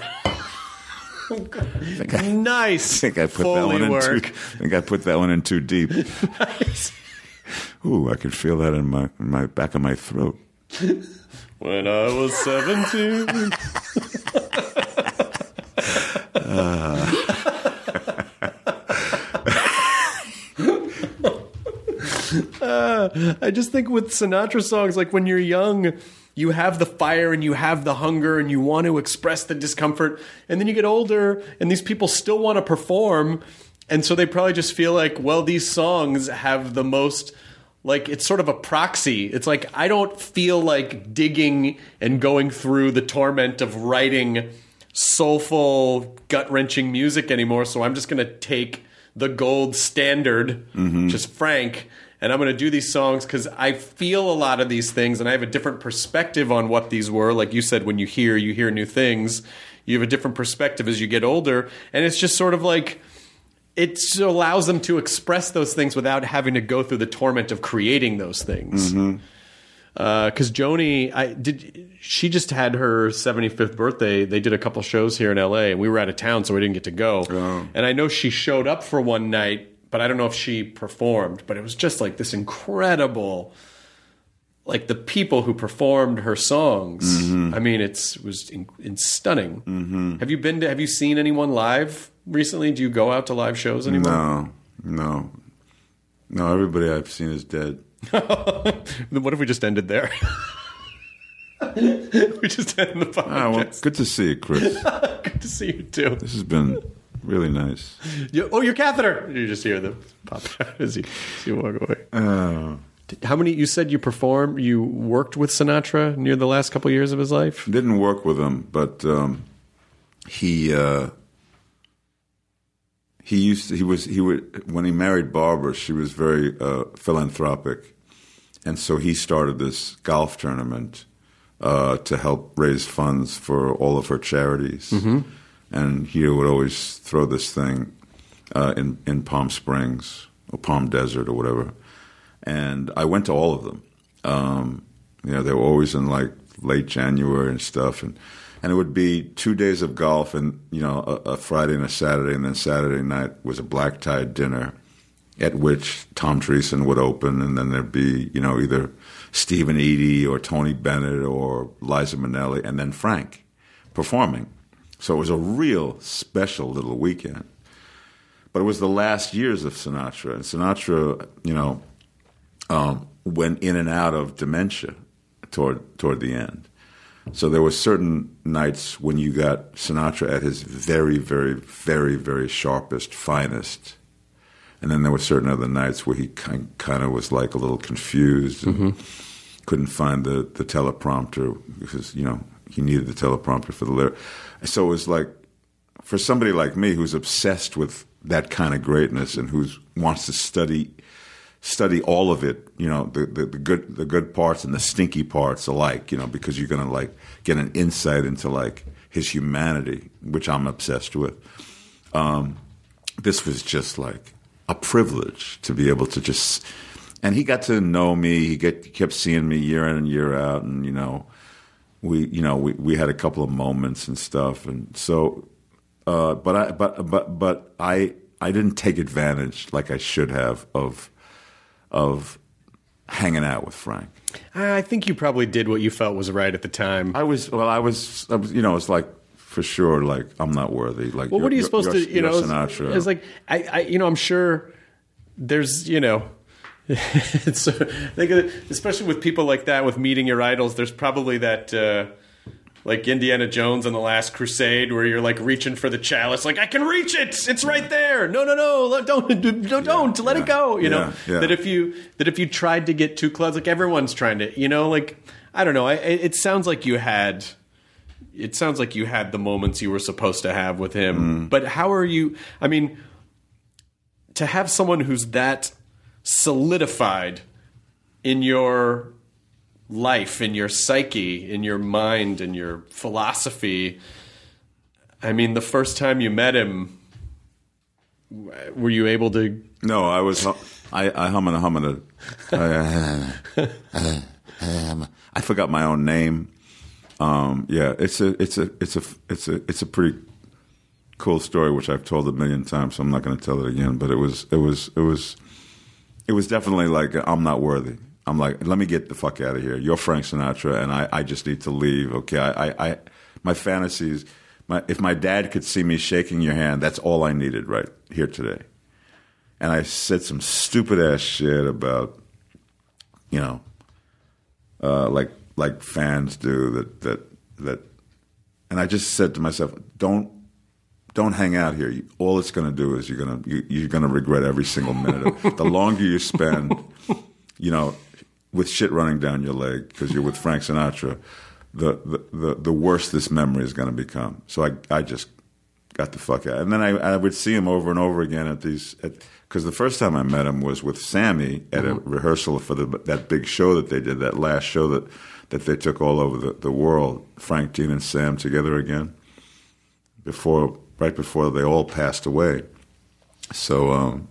I nice. I think I put that Foley one in work. too. I think I put that one in too deep. Ooh, I could feel that in my in my back of my throat. When I was 17. Uh, I just think with Sinatra songs, like when you're young, you have the fire and you have the hunger and you want to express the discomfort. And then you get older and these people still want to perform. And so they probably just feel like, well, these songs have the most like it's sort of a proxy. It's like I don't feel like digging and going through the torment of writing soulful, gut wrenching music anymore. So I'm just going to take the gold standard, mm-hmm. just Frank, and I'm going to do these songs because I feel a lot of these things, and I have a different perspective on what these were. Like you said, when you hear, you hear new things. You have a different perspective as you get older, and it's just sort of like it allows them to express those things without having to go through the torment of creating those things. Mm-hmm. Uh, because Joni, I did. She just had her 75th birthday. They did a couple shows here in LA, and we were out of town, so we didn't get to go. Oh. And I know she showed up for one night, but I don't know if she performed. But it was just like this incredible, like the people who performed her songs. I mean, it's it was in, it's stunning. Have you been to? Have you seen anyone live recently? Do you go out to live shows anymore? No, no, no. Everybody I've seen is dead. What if we just ended there? we just ended the podcast. Ah, well, good to see you, Chris. Good to see you too. This has been really nice. You- oh, your catheter! You just hear the pop as you, as you walk away. Uh, How many? You said you performed. You worked with Sinatra near the last couple years of his life. didn't work with him, but um, he uh, he used to, he was he would when he married Barbara, she was very uh, philanthropic, and so he started this golf tournament uh, to help raise funds for all of her charities, and he would always throw this thing uh, in in Palm Springs or Palm Desert or whatever, and I went to all of them. Um, you know, they were always in like late January and stuff, and and it would be two days of golf, and you know, a, a Friday and a Saturday, and then Saturday night was a black tie dinner, at which Tom Dreesen would open, and then there'd be you know either Steve and Eydie or Tony Bennett or Liza Minnelli, and then Frank performing. So it was a real special little weekend. But it was the last years of Sinatra, and Sinatra, you know, um, went in and out of dementia toward toward the end. So there were certain nights when you got Sinatra at his very, very, very, very sharpest, finest, and then there were certain other nights where he kind kind of was like a little confused and couldn't find the the teleprompter because you know he needed the teleprompter for the lyric. So it was like for somebody like me who's obsessed with that kind of greatness and who wants to study study all of it, you know, the, the, the good the good parts and the stinky parts alike, you know, because you're gonna like get an insight into like his humanity, which I'm obsessed with. Um, this was just like a privilege to be able to just and he got to know me. He get kept seeing me year in and year out, and you know, we you know we, we had a couple of moments and stuff, and so. Uh, but I but but but I I didn't take advantage like I should have of of hanging out with Frank. I think you probably did what you felt was right at the time. I was well. I was, I was you know. It's like for sure. Like I'm not worthy. Like Well, what are you you're- supposed to, you know? Sinatra. It's like I, I, you know, I'm sure there's, you know, uh, especially with people like that, with meeting your idols. There's probably that, uh, like Indiana Jones and the Last Crusade, where you're like reaching for the chalice, like I can reach it, it's right there. No, no, no, don't, don't, don't let it go. You know yeah, yeah. that if you that if you tried to get too close, like everyone's trying to, you know, like I don't know. I, it it sounds like you had it sounds like you had the moments you were supposed to have with him. Mm-hmm. But how are you? I mean, to have someone who's that solidified in your life, in your psyche, in your mind, in your philosophy. I mean, the first time you met him, were you able to? No, I was. I I humming a humming a. I forgot my own name. Um, yeah, it's a it's a it's a it's a it's a pretty cool story, which I've told a million times. So I'm not going to tell it again. But it was it was it was it was definitely like I'm not worthy. I'm like, let me get the fuck out of here. You're Frank Sinatra, and I, I just need to leave. Okay, I, I, I my fantasies. My, if my dad could see me shaking your hand, that's all I needed right here today. And I said some stupid ass shit about, you know, uh, like like fans do that that that, and I just said to myself, don't don't hang out here. All it's going to do is you're going to you, you're going to regret every single minute. of it. The longer you spend, you know, with shit running down your leg because you're with Frank Sinatra, the, the the the worse this memory is going to become. So I I just got the fuck out. And then I, I would see him over and over again at these, because the first time I met him was with Sammy at a rehearsal for the, that big show that they did, that last show that, that they took all over the, the world, Frank, Dean, and Sam together again, before, right before they all passed away. So um,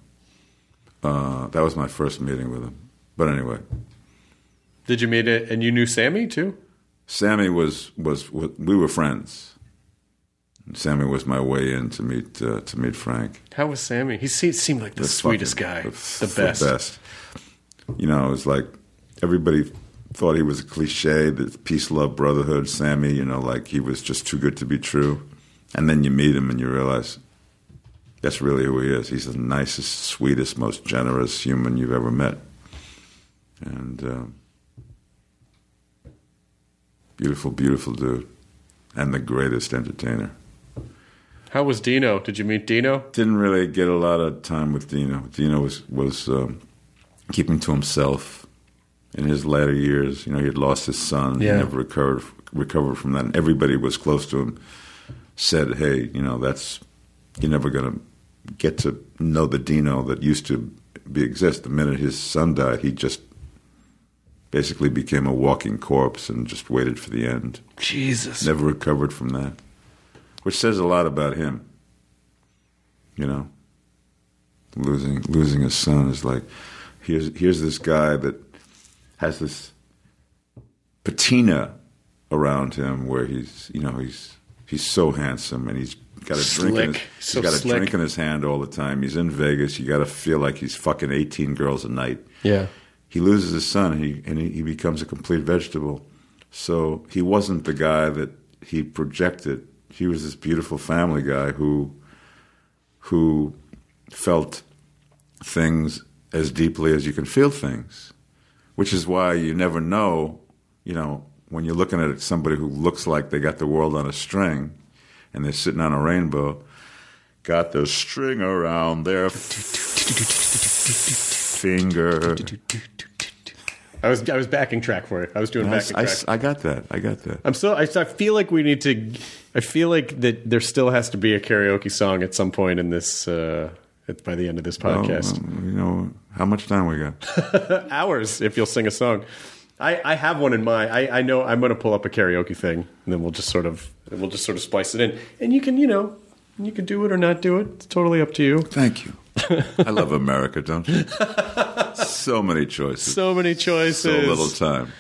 uh, that was my first meeting with him. But anyway, Did you meet it? And you knew Sammy too? Sammy was, was, we were friends. Sammy was my way in to meet uh, to meet Frank. How was Sammy? He seemed like the, sweetest fucking- guy, the, the best. best. You know, it was like everybody thought he was a cliche, the peace, love, brotherhood. Sammy, you know, like he was just too good to be true. And then you meet him and you realize that's really who he is. He's the nicest, sweetest, most generous human you've ever met. And uh, beautiful, beautiful dude, and the greatest entertainer. How was Dino? Did you meet Dino? didn't really get a lot of time with Dino. Dino was was um, keeping to himself in his latter years. You know, he had lost his son. Yeah. He never recovered recovered from that. And everybody was close to him said, "Hey, you know, that's you're never going to get to know the Dino that used to be exist. The minute his son died, he just basically became a walking corpse and just waited for the end. Jesus. Never recovered from that, which says a lot about him. You know, losing losing his son is like here's here's this guy that has this patina around him where he's you know he's he's so handsome and he's got a drink in his, Slick. he's So got a drink in his hand all the time. He's in Vegas. You got to feel like he's fucking eighteen girls a night Yeah. He loses his son and he, and he, becomes a complete vegetable. So he wasn't the guy that he projected. He was this beautiful family guy who who felt things as deeply as you can feel things, which is why you never know, you know, when you're looking at somebody who looks like they got the world on a string and they're sitting on a rainbow, got the string around their finger. I was I was backing track for it. I was doing I, backing I- track. I got that. I got that. I'm so I, I feel like we need to. I feel like that there still has to be a karaoke song at some point in this. Uh, at, by the end of this podcast, Well, you know how much time we got? hours if you'll sing a song. I, I have one in mind. I, I know I'm going to pull up a karaoke thing, and then we'll just sort of we'll just sort of splice it in, and you can you know you can do it or not do it. It's totally up to you. Thank you. I love America, don't you? so many choices, So many choices. so little time.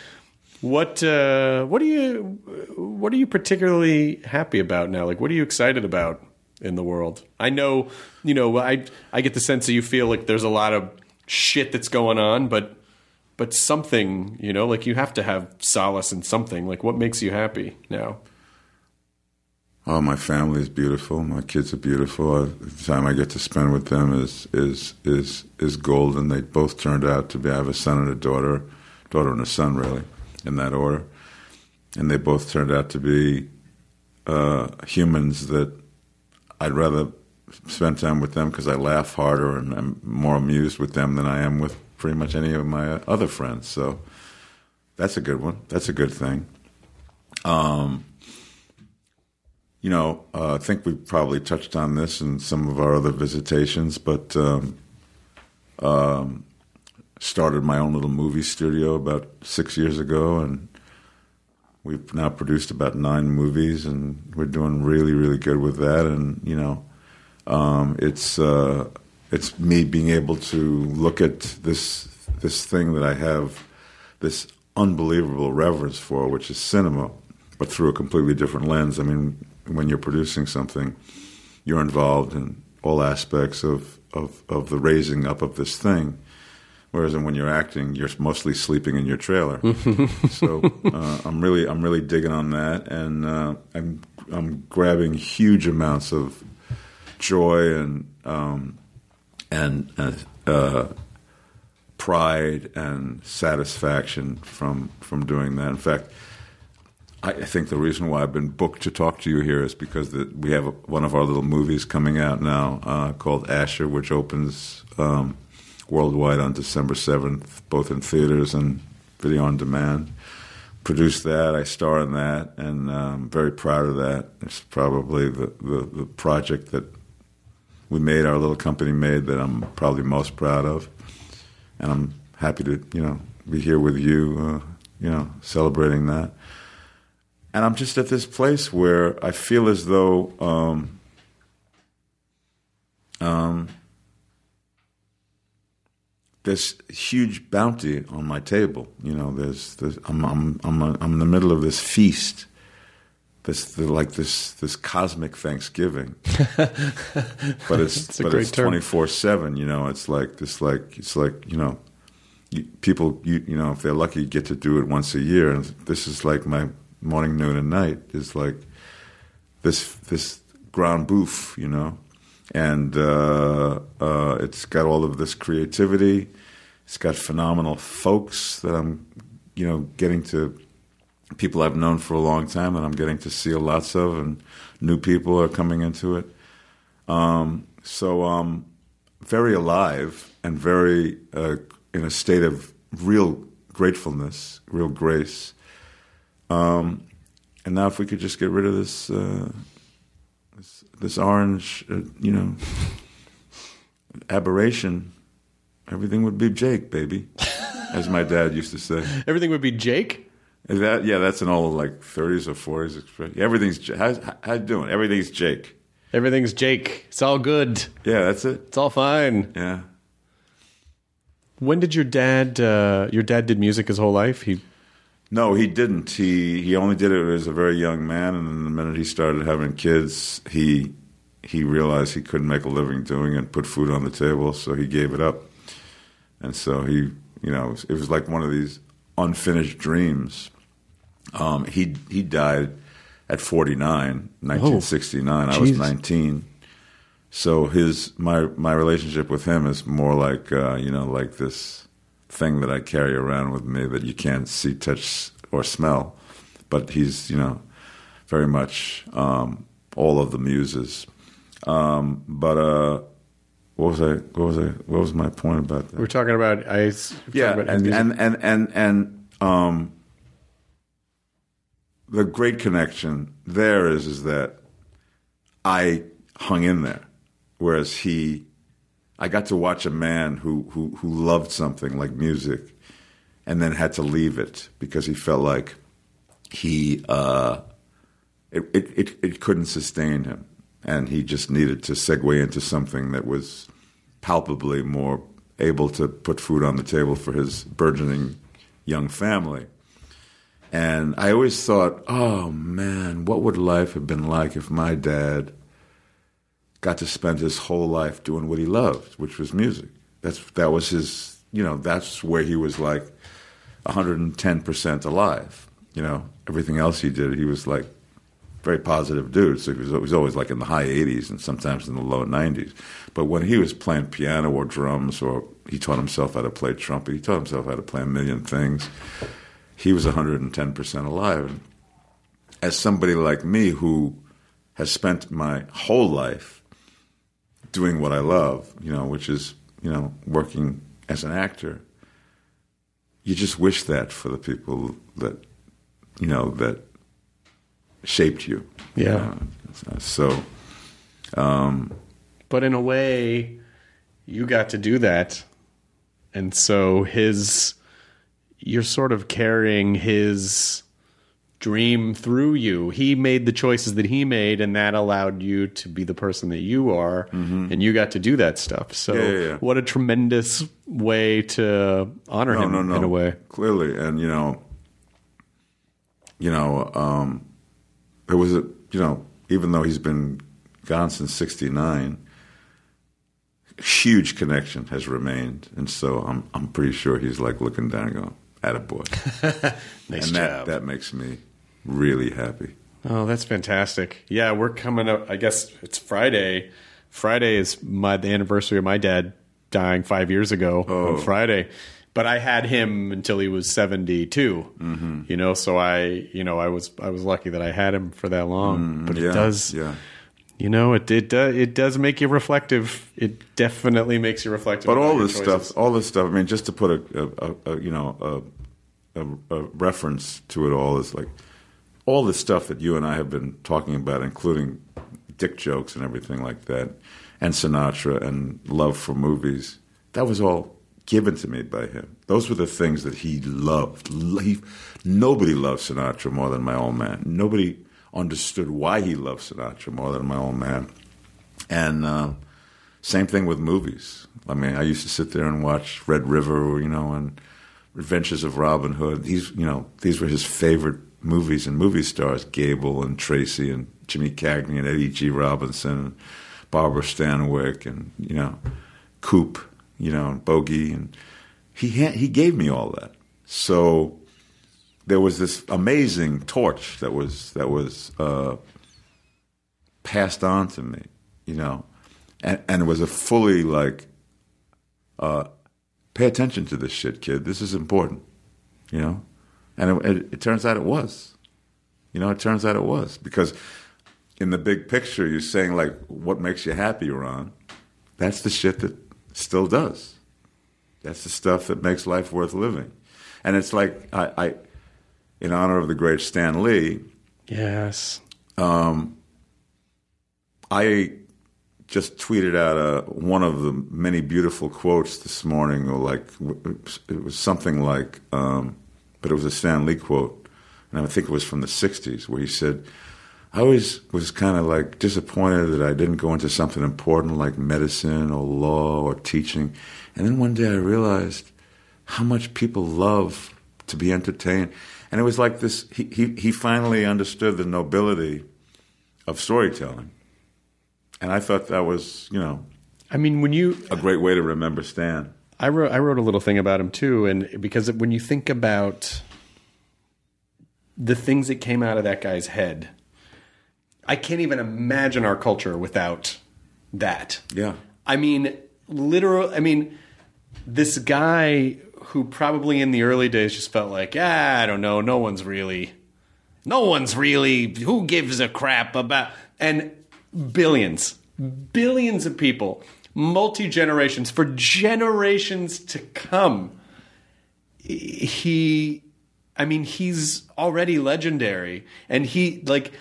What uh, what are you what are you particularly happy about now? Like, what are you excited about in the world? I know, you know, I I get the sense that you feel like there's a lot of shit that's going on, but but something, you know, like you have to have solace in something. Like, what makes you happy now? Oh, my family is beautiful. My kids are beautiful. The time I get to spend with them is is is is golden. They both turned out to be. I have a son and a daughter, daughter and a son, really, in that order, and they both turned out to be uh, humans that I'd rather spend time with them because I laugh harder and I'm more amused with them than I am with pretty much any of my other friends. So that's a good one. That's a good thing. Um, you know, uh, I think we've probably touched on this in some of our other visitations, but um, um, started my own little movie studio about six years ago, and we've now produced about nine movies, and we're doing really, really good with that. And you know, um, it's uh, it's me being able to look at this this thing that I have this unbelievable reverence for, which is cinema, but through a completely different lens. I mean, when you're producing something, you're involved in all aspects of, of, of the raising up of this thing. Whereas when you're acting, you're mostly sleeping in your trailer. so uh, I'm really I'm really digging on that, and uh, I'm I'm grabbing huge amounts of joy and um, and uh, uh, pride and satisfaction from from doing that. In fact, I, think the reason why I've been booked to talk to you here is because the, we have a, one of our little movies coming out now uh, called Asher, which opens um, worldwide on December seventh, both in theaters and video on demand. produced that. I star in that, and I'm very proud of that. It's probably the, the, the project that we made, our little company made, that I'm probably most proud of. And I'm happy to, you know, be here with you, uh, you know, celebrating that. And I'm just at this place where I feel as though um, um, there's huge bounty on my table. You know, there's, there's I'm, I'm, I'm, I'm in the middle of this feast. This the, like this this cosmic Thanksgiving, but it's a but it's twenty four seven. You know, it's like this like it's like you know, you, people you you know if they're lucky get to do it once a year, and this is like my morning, noon, and night is like this this ground boof, you know, and uh, uh, it's got all of this creativity. It's got phenomenal folks that I'm, you know, getting to people I've known for a long time that I'm getting to see lots of, and new people are coming into it. Um, so um, very alive and very uh, in a state of real gratefulness, real grace. Um, and now, if we could just get rid of this, uh, this, this orange, uh, you know, aberration, everything would be Jake, baby, as my dad used to say. Everything would be Jake. Is that yeah? That's an old like 30s or 40s expression. Everything's how's, how you doing? Everything's Jake. Everything's Jake. It's all good. Yeah, that's it. It's all fine. Yeah. When did your dad? Uh, your dad did music his whole life. He No, he didn't. He he only did it as a very young man, and then the minute he started having kids, he he realized he couldn't make a living doing it, put food on the table, so he gave it up. And so he, you know, it was, it was like one of these unfinished dreams. Um, he he died at 49, 1969. I was jeez. 19. So his my my relationship with him is more like uh, you know like this thing that I carry around with me that you can't see, touch, or smell, but he's you know very much um, all of the muses. Um, but uh, what was I? What was I? What was my point about that? we're talking about ice. yeah, about and, and and and and um, the great connection there is is that I hung in there, whereas he, I got to watch a man who who who loved something like music, and then had to leave it because he felt like he uh, it, it it it couldn't sustain him, and he just needed to segue into something that was palpably more able to put food on the table for his burgeoning young family. And I always thought, oh man, what would life have been like if my dad got to spend his whole life doing what he loved, which was music. That's that was his, you know, that's where he was like 110% alive. You know, everything else he did, he was like very positive dude. So he was, he was always like in the high 80s and sometimes in the low 90s. But when he was playing piano or drums, or he taught himself how to play trumpet, he taught himself how to play a million things. He was 110% alive. As somebody like me who has spent my whole life doing what I love, you know, which is, you know, working as an actor, you just wish that for the people that, you know, that shaped you. Yeah. Uh, so, but in a way, you got to do that, and so his, you're sort of carrying his dream through you. He made the choices that he made, and that allowed you to be the person that you are, and you got to do that stuff. So, Mm-hmm. Yeah, yeah, yeah. what a tremendous way to honor no, him no, no. in a way. Clearly, and you know, you know, um, there was a, you know, even though he's been gone since '69, huge connection has remained, and so I'm, I'm pretty sure he's like looking down and going, "Attaboy," Nice and that job. that makes me really happy. Oh, that's fantastic. Yeah, we're coming up. I guess it's Friday. Friday is my the anniversary of my dad dying five years ago Oh. on Friday. But I had him until he was seventy Mm-hmm. You know, so I, you know, I was I was lucky that I had him for that long. but Mm, yeah, it does, yeah. you know, it it does it does make you reflective. It definitely makes you reflective. But all this choices. stuff, all this stuff. I mean, just to put a, a, a, a you know a reference to it all is like all the stuff that you and I have been talking about, including dick jokes and everything like that, and Sinatra and love for movies. That was all given to me by him. Those were the things that he loved. He, nobody loved Sinatra more than my old man. Nobody understood why he loved Sinatra more than my old man. And uh, same thing with movies. I mean, I used to sit there and watch Red River, you know, and Adventures of Robin Hood. These, you know, these were his favorite movies and movie stars: Gable and Tracy and Jimmy Cagney and Eddie G. Robinson, and Barbara Stanwyck, and you know, Coop, you know, and Bogey, and he ha- he gave me all that. So there was this amazing torch that was that was uh, passed on to me, you know, and, and it was a fully like, uh, pay attention to this shit, kid. This is important, you know, and it, it, it turns out it was, you know, it turns out it was because in the big picture, you're saying like, what makes you happy, Ron? That's the shit that still does. That's the stuff that makes life worth living, and it's like I, I in honor of the great Stan Lee. Yes. Um, I just tweeted out uh, one of the many beautiful quotes this morning, or like it was something like, um, but it was a Stan Lee quote, and I think it was from the '60s, where he said, "I always was kind of like disappointed that I didn't go into something important like medicine or law or teaching, and then one day I realized how much people love to be entertained." And it was like this. He he, he finally understood the nobility of storytelling. And I thought that was, you know, I mean, when you a great way to remember Stan. I wrote I wrote a little thing about him too, and because when you think about the things that came out of that guy's head, I can't even imagine our culture without that. Yeah. I mean, literal. I mean, this guy who probably in the early days just felt like, ah, I don't know, no one's really, no one's really, who gives a crap about, and billions, billions of people, multi generations, for generations to come. He, I mean, he's already legendary, and he like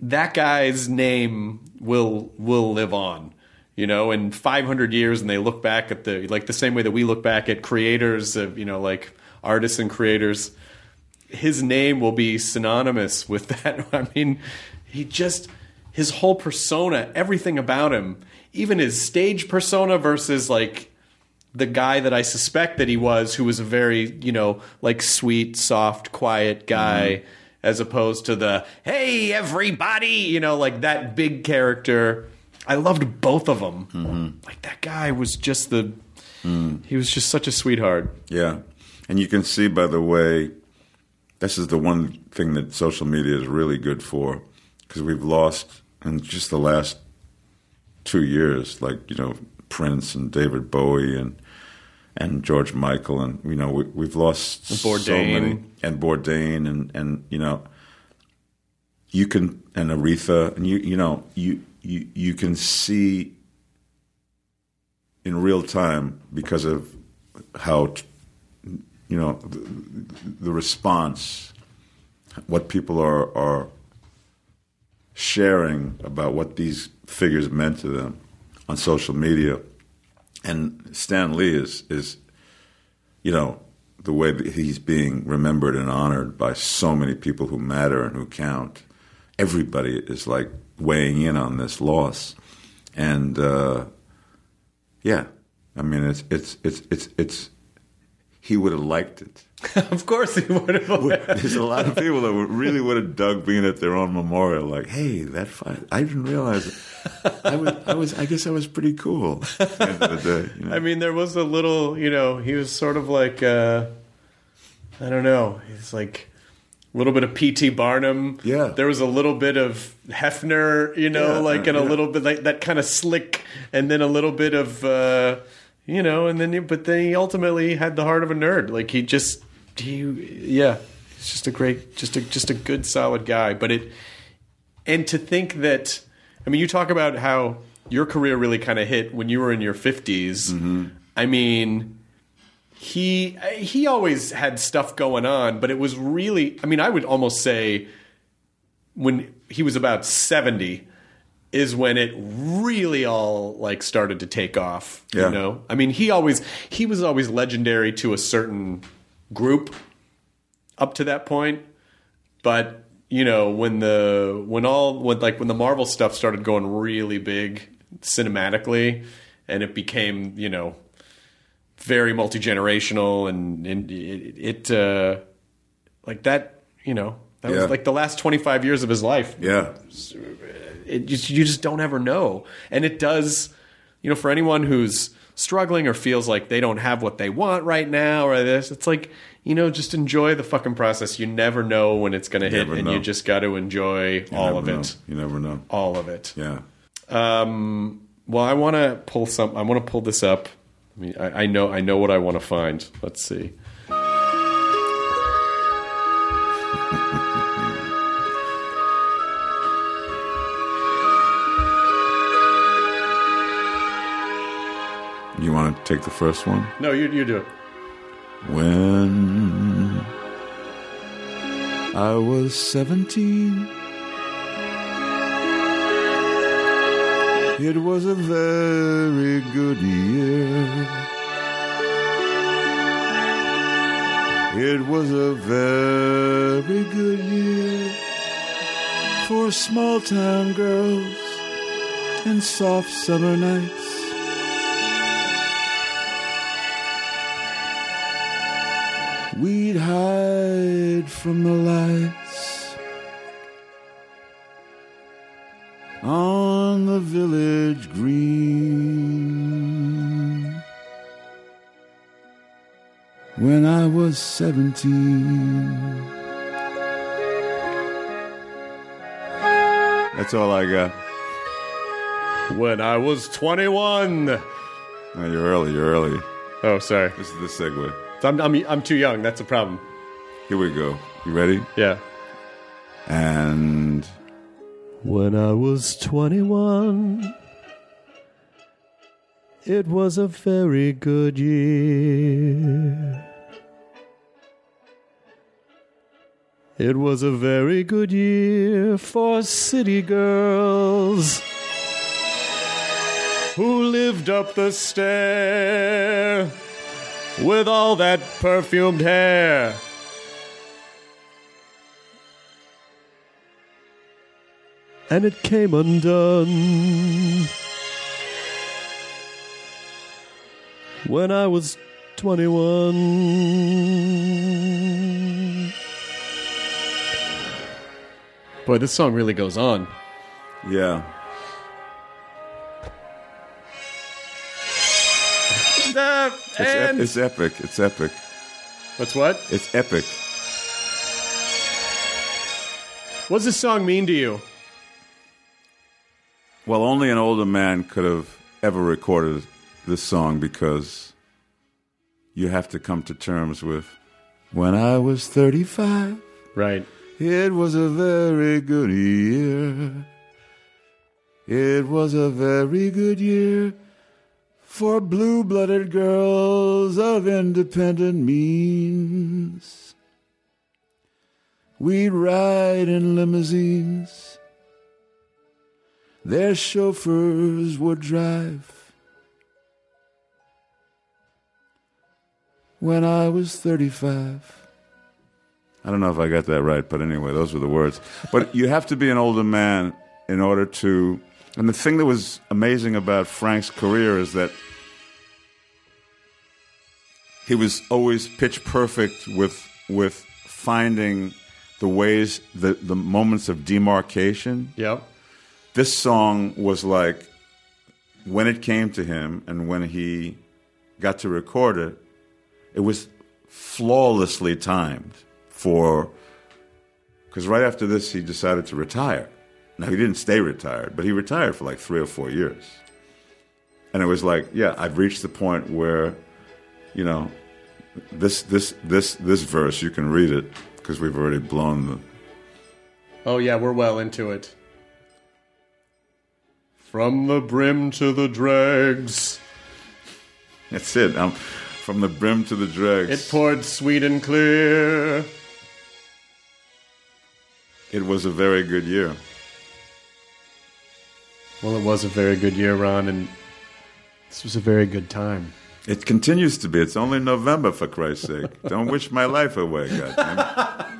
that guy's name will will live on you know in 500 years and they look back at the like the same way that we look back at creators of you know like artists and creators his name will be synonymous with that i mean he just his whole persona everything about him even his stage persona versus like the guy that i suspect that he was who was a very you know like sweet soft quiet guy mm-hmm. as opposed to the hey everybody you know like that big character I loved both of them. Mm-hmm. Like that guy was just the. Mm. He was just such a sweetheart. Yeah. And you can see by the way, this is the one thing that social media is really good for because we've lost in just the last two years, like, you know, Prince and David Bowie and and George Michael and you know we, we've lost so many. And Bourdain and and you know you can and Aretha and you you know you you you can see in real time because of how you know the, the response what people are are sharing about what these figures meant to them on social media. And Stan Lee is is you know the way he's being remembered and honored by so many people who matter and who count. Everybody is like weighing in on this loss. And uh, yeah i mean it's it's it's it's it's he would have liked it of course he would have. there's a lot of people that would really would have dug being at their own memorial like hey that fight i didn't realize it. I was i was i guess i was pretty cool at the end of the day you know? I mean, there was a little, you know, he was sort of like, uh, I don't know, he's like a little bit of P.T. Barnum. Yeah. There was a little bit of Hefner, you know, Yeah, like, uh, and a little bit like that kind of slick, and then a little bit of, uh, you know, and then, he- but then he ultimately had the heart of a nerd. Like, he just, he, yeah, he's just a great, just a, just a good, solid guy. But it, and to think that i mean you talk about how your career really kind of hit when you were in your 50s Mm-hmm. i mean he he always had stuff going on, but it was really I mean, I would almost say when he was about 70 is when it really all like started to take off, Yeah. you know? I mean, he always he was always legendary to a certain group up to that point, but you know, when the when all when like when the Marvel stuff started going really big cinematically and it became, you know, very multi generational and, and it, it uh, like that. You know, that Yeah. was like the last twenty five years of his life. Yeah. It just, you just don't ever know, and it does. You know, for anyone who's struggling or feels like they don't have what they want right now or this, it's like you know, just enjoy the fucking process. You never know when it's going to hit, and know. you just got to enjoy You all of know. it. You never know. All of it. Yeah. Um, well, I want to pull some. I want to pull this up. I mean, I, I know. I know what I want to find. Let's see. Want to take the first one? No, you you do it. When I was 17, it was a very good year. It was a very good year for small town girls and soft summer nights. We'd hide from the lights on the village green. When I was seventeen. That's all I got. When I was twenty one. Oh, you're early, you're early. Oh, sorry. This is the segue. I'm, I'm I'm too young. That's a problem. Here we go. You ready? Yeah. And When I was 21, it was a very good year. It was a very good year for city girls who lived up the stair with all that perfumed hair. and it came undone when I was 21. Boy, this song really goes on. yeah. It's, ep- and it's epic. It's epic. what's what? It's epic. What's this song mean to you? Well, only an older man could have ever recorded this song because you have to come to terms with when I was 35, Right. it was a very good year. It was a very good year for blue blooded girls of independent means. We'd ride in limousines. Their chauffeurs would drive. When I was 35. I don't know if I got that right, but anyway, those were the words. But you have to be an older man in order to. And the thing that was amazing about Frank's career is that he was always pitch perfect with with finding the ways the the moments of demarcation. Yep. this song was like when it came to him and when he got to record it it was flawlessly timed for because right after this he decided to retire. Now he didn't stay retired but he retired for like three or four years. And it was like yeah i've reached the point where you know this this this this verse you can read it because we've already blown the Oh, yeah, we're well into it. From the brim to the dregs. That's it. Um, from the brim to the dregs. It poured sweet and clear. It was a very good year. Well, it was a very good year, Ron, and this was a very good time. It continues to be. It's only November, for Christ's sake. Don't wish my life away, goddamn.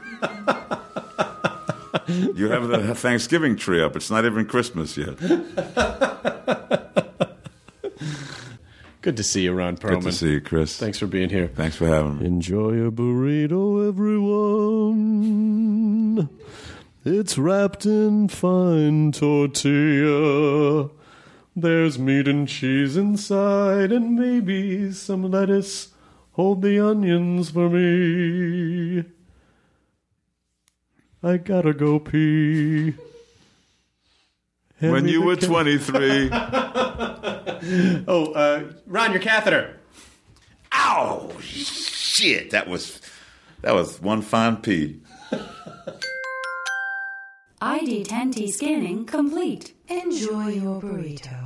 You have the Thanksgiving tree up. It's not even Christmas yet. Good to see you, Ron Perlman. Good to see you, Chris. Thanks for being here. Thanks for having me. Enjoy a burrito, everyone. It's wrapped in fine tortilla. There's meat and cheese inside, and maybe some lettuce. Hold the onions for me. I gotta go pee. Hand When you were ca- 23, Oh, uh, Ron, your catheter. ow, shit, that was that was one fine pee. ID10T scanning complete. Enjoy your burrito.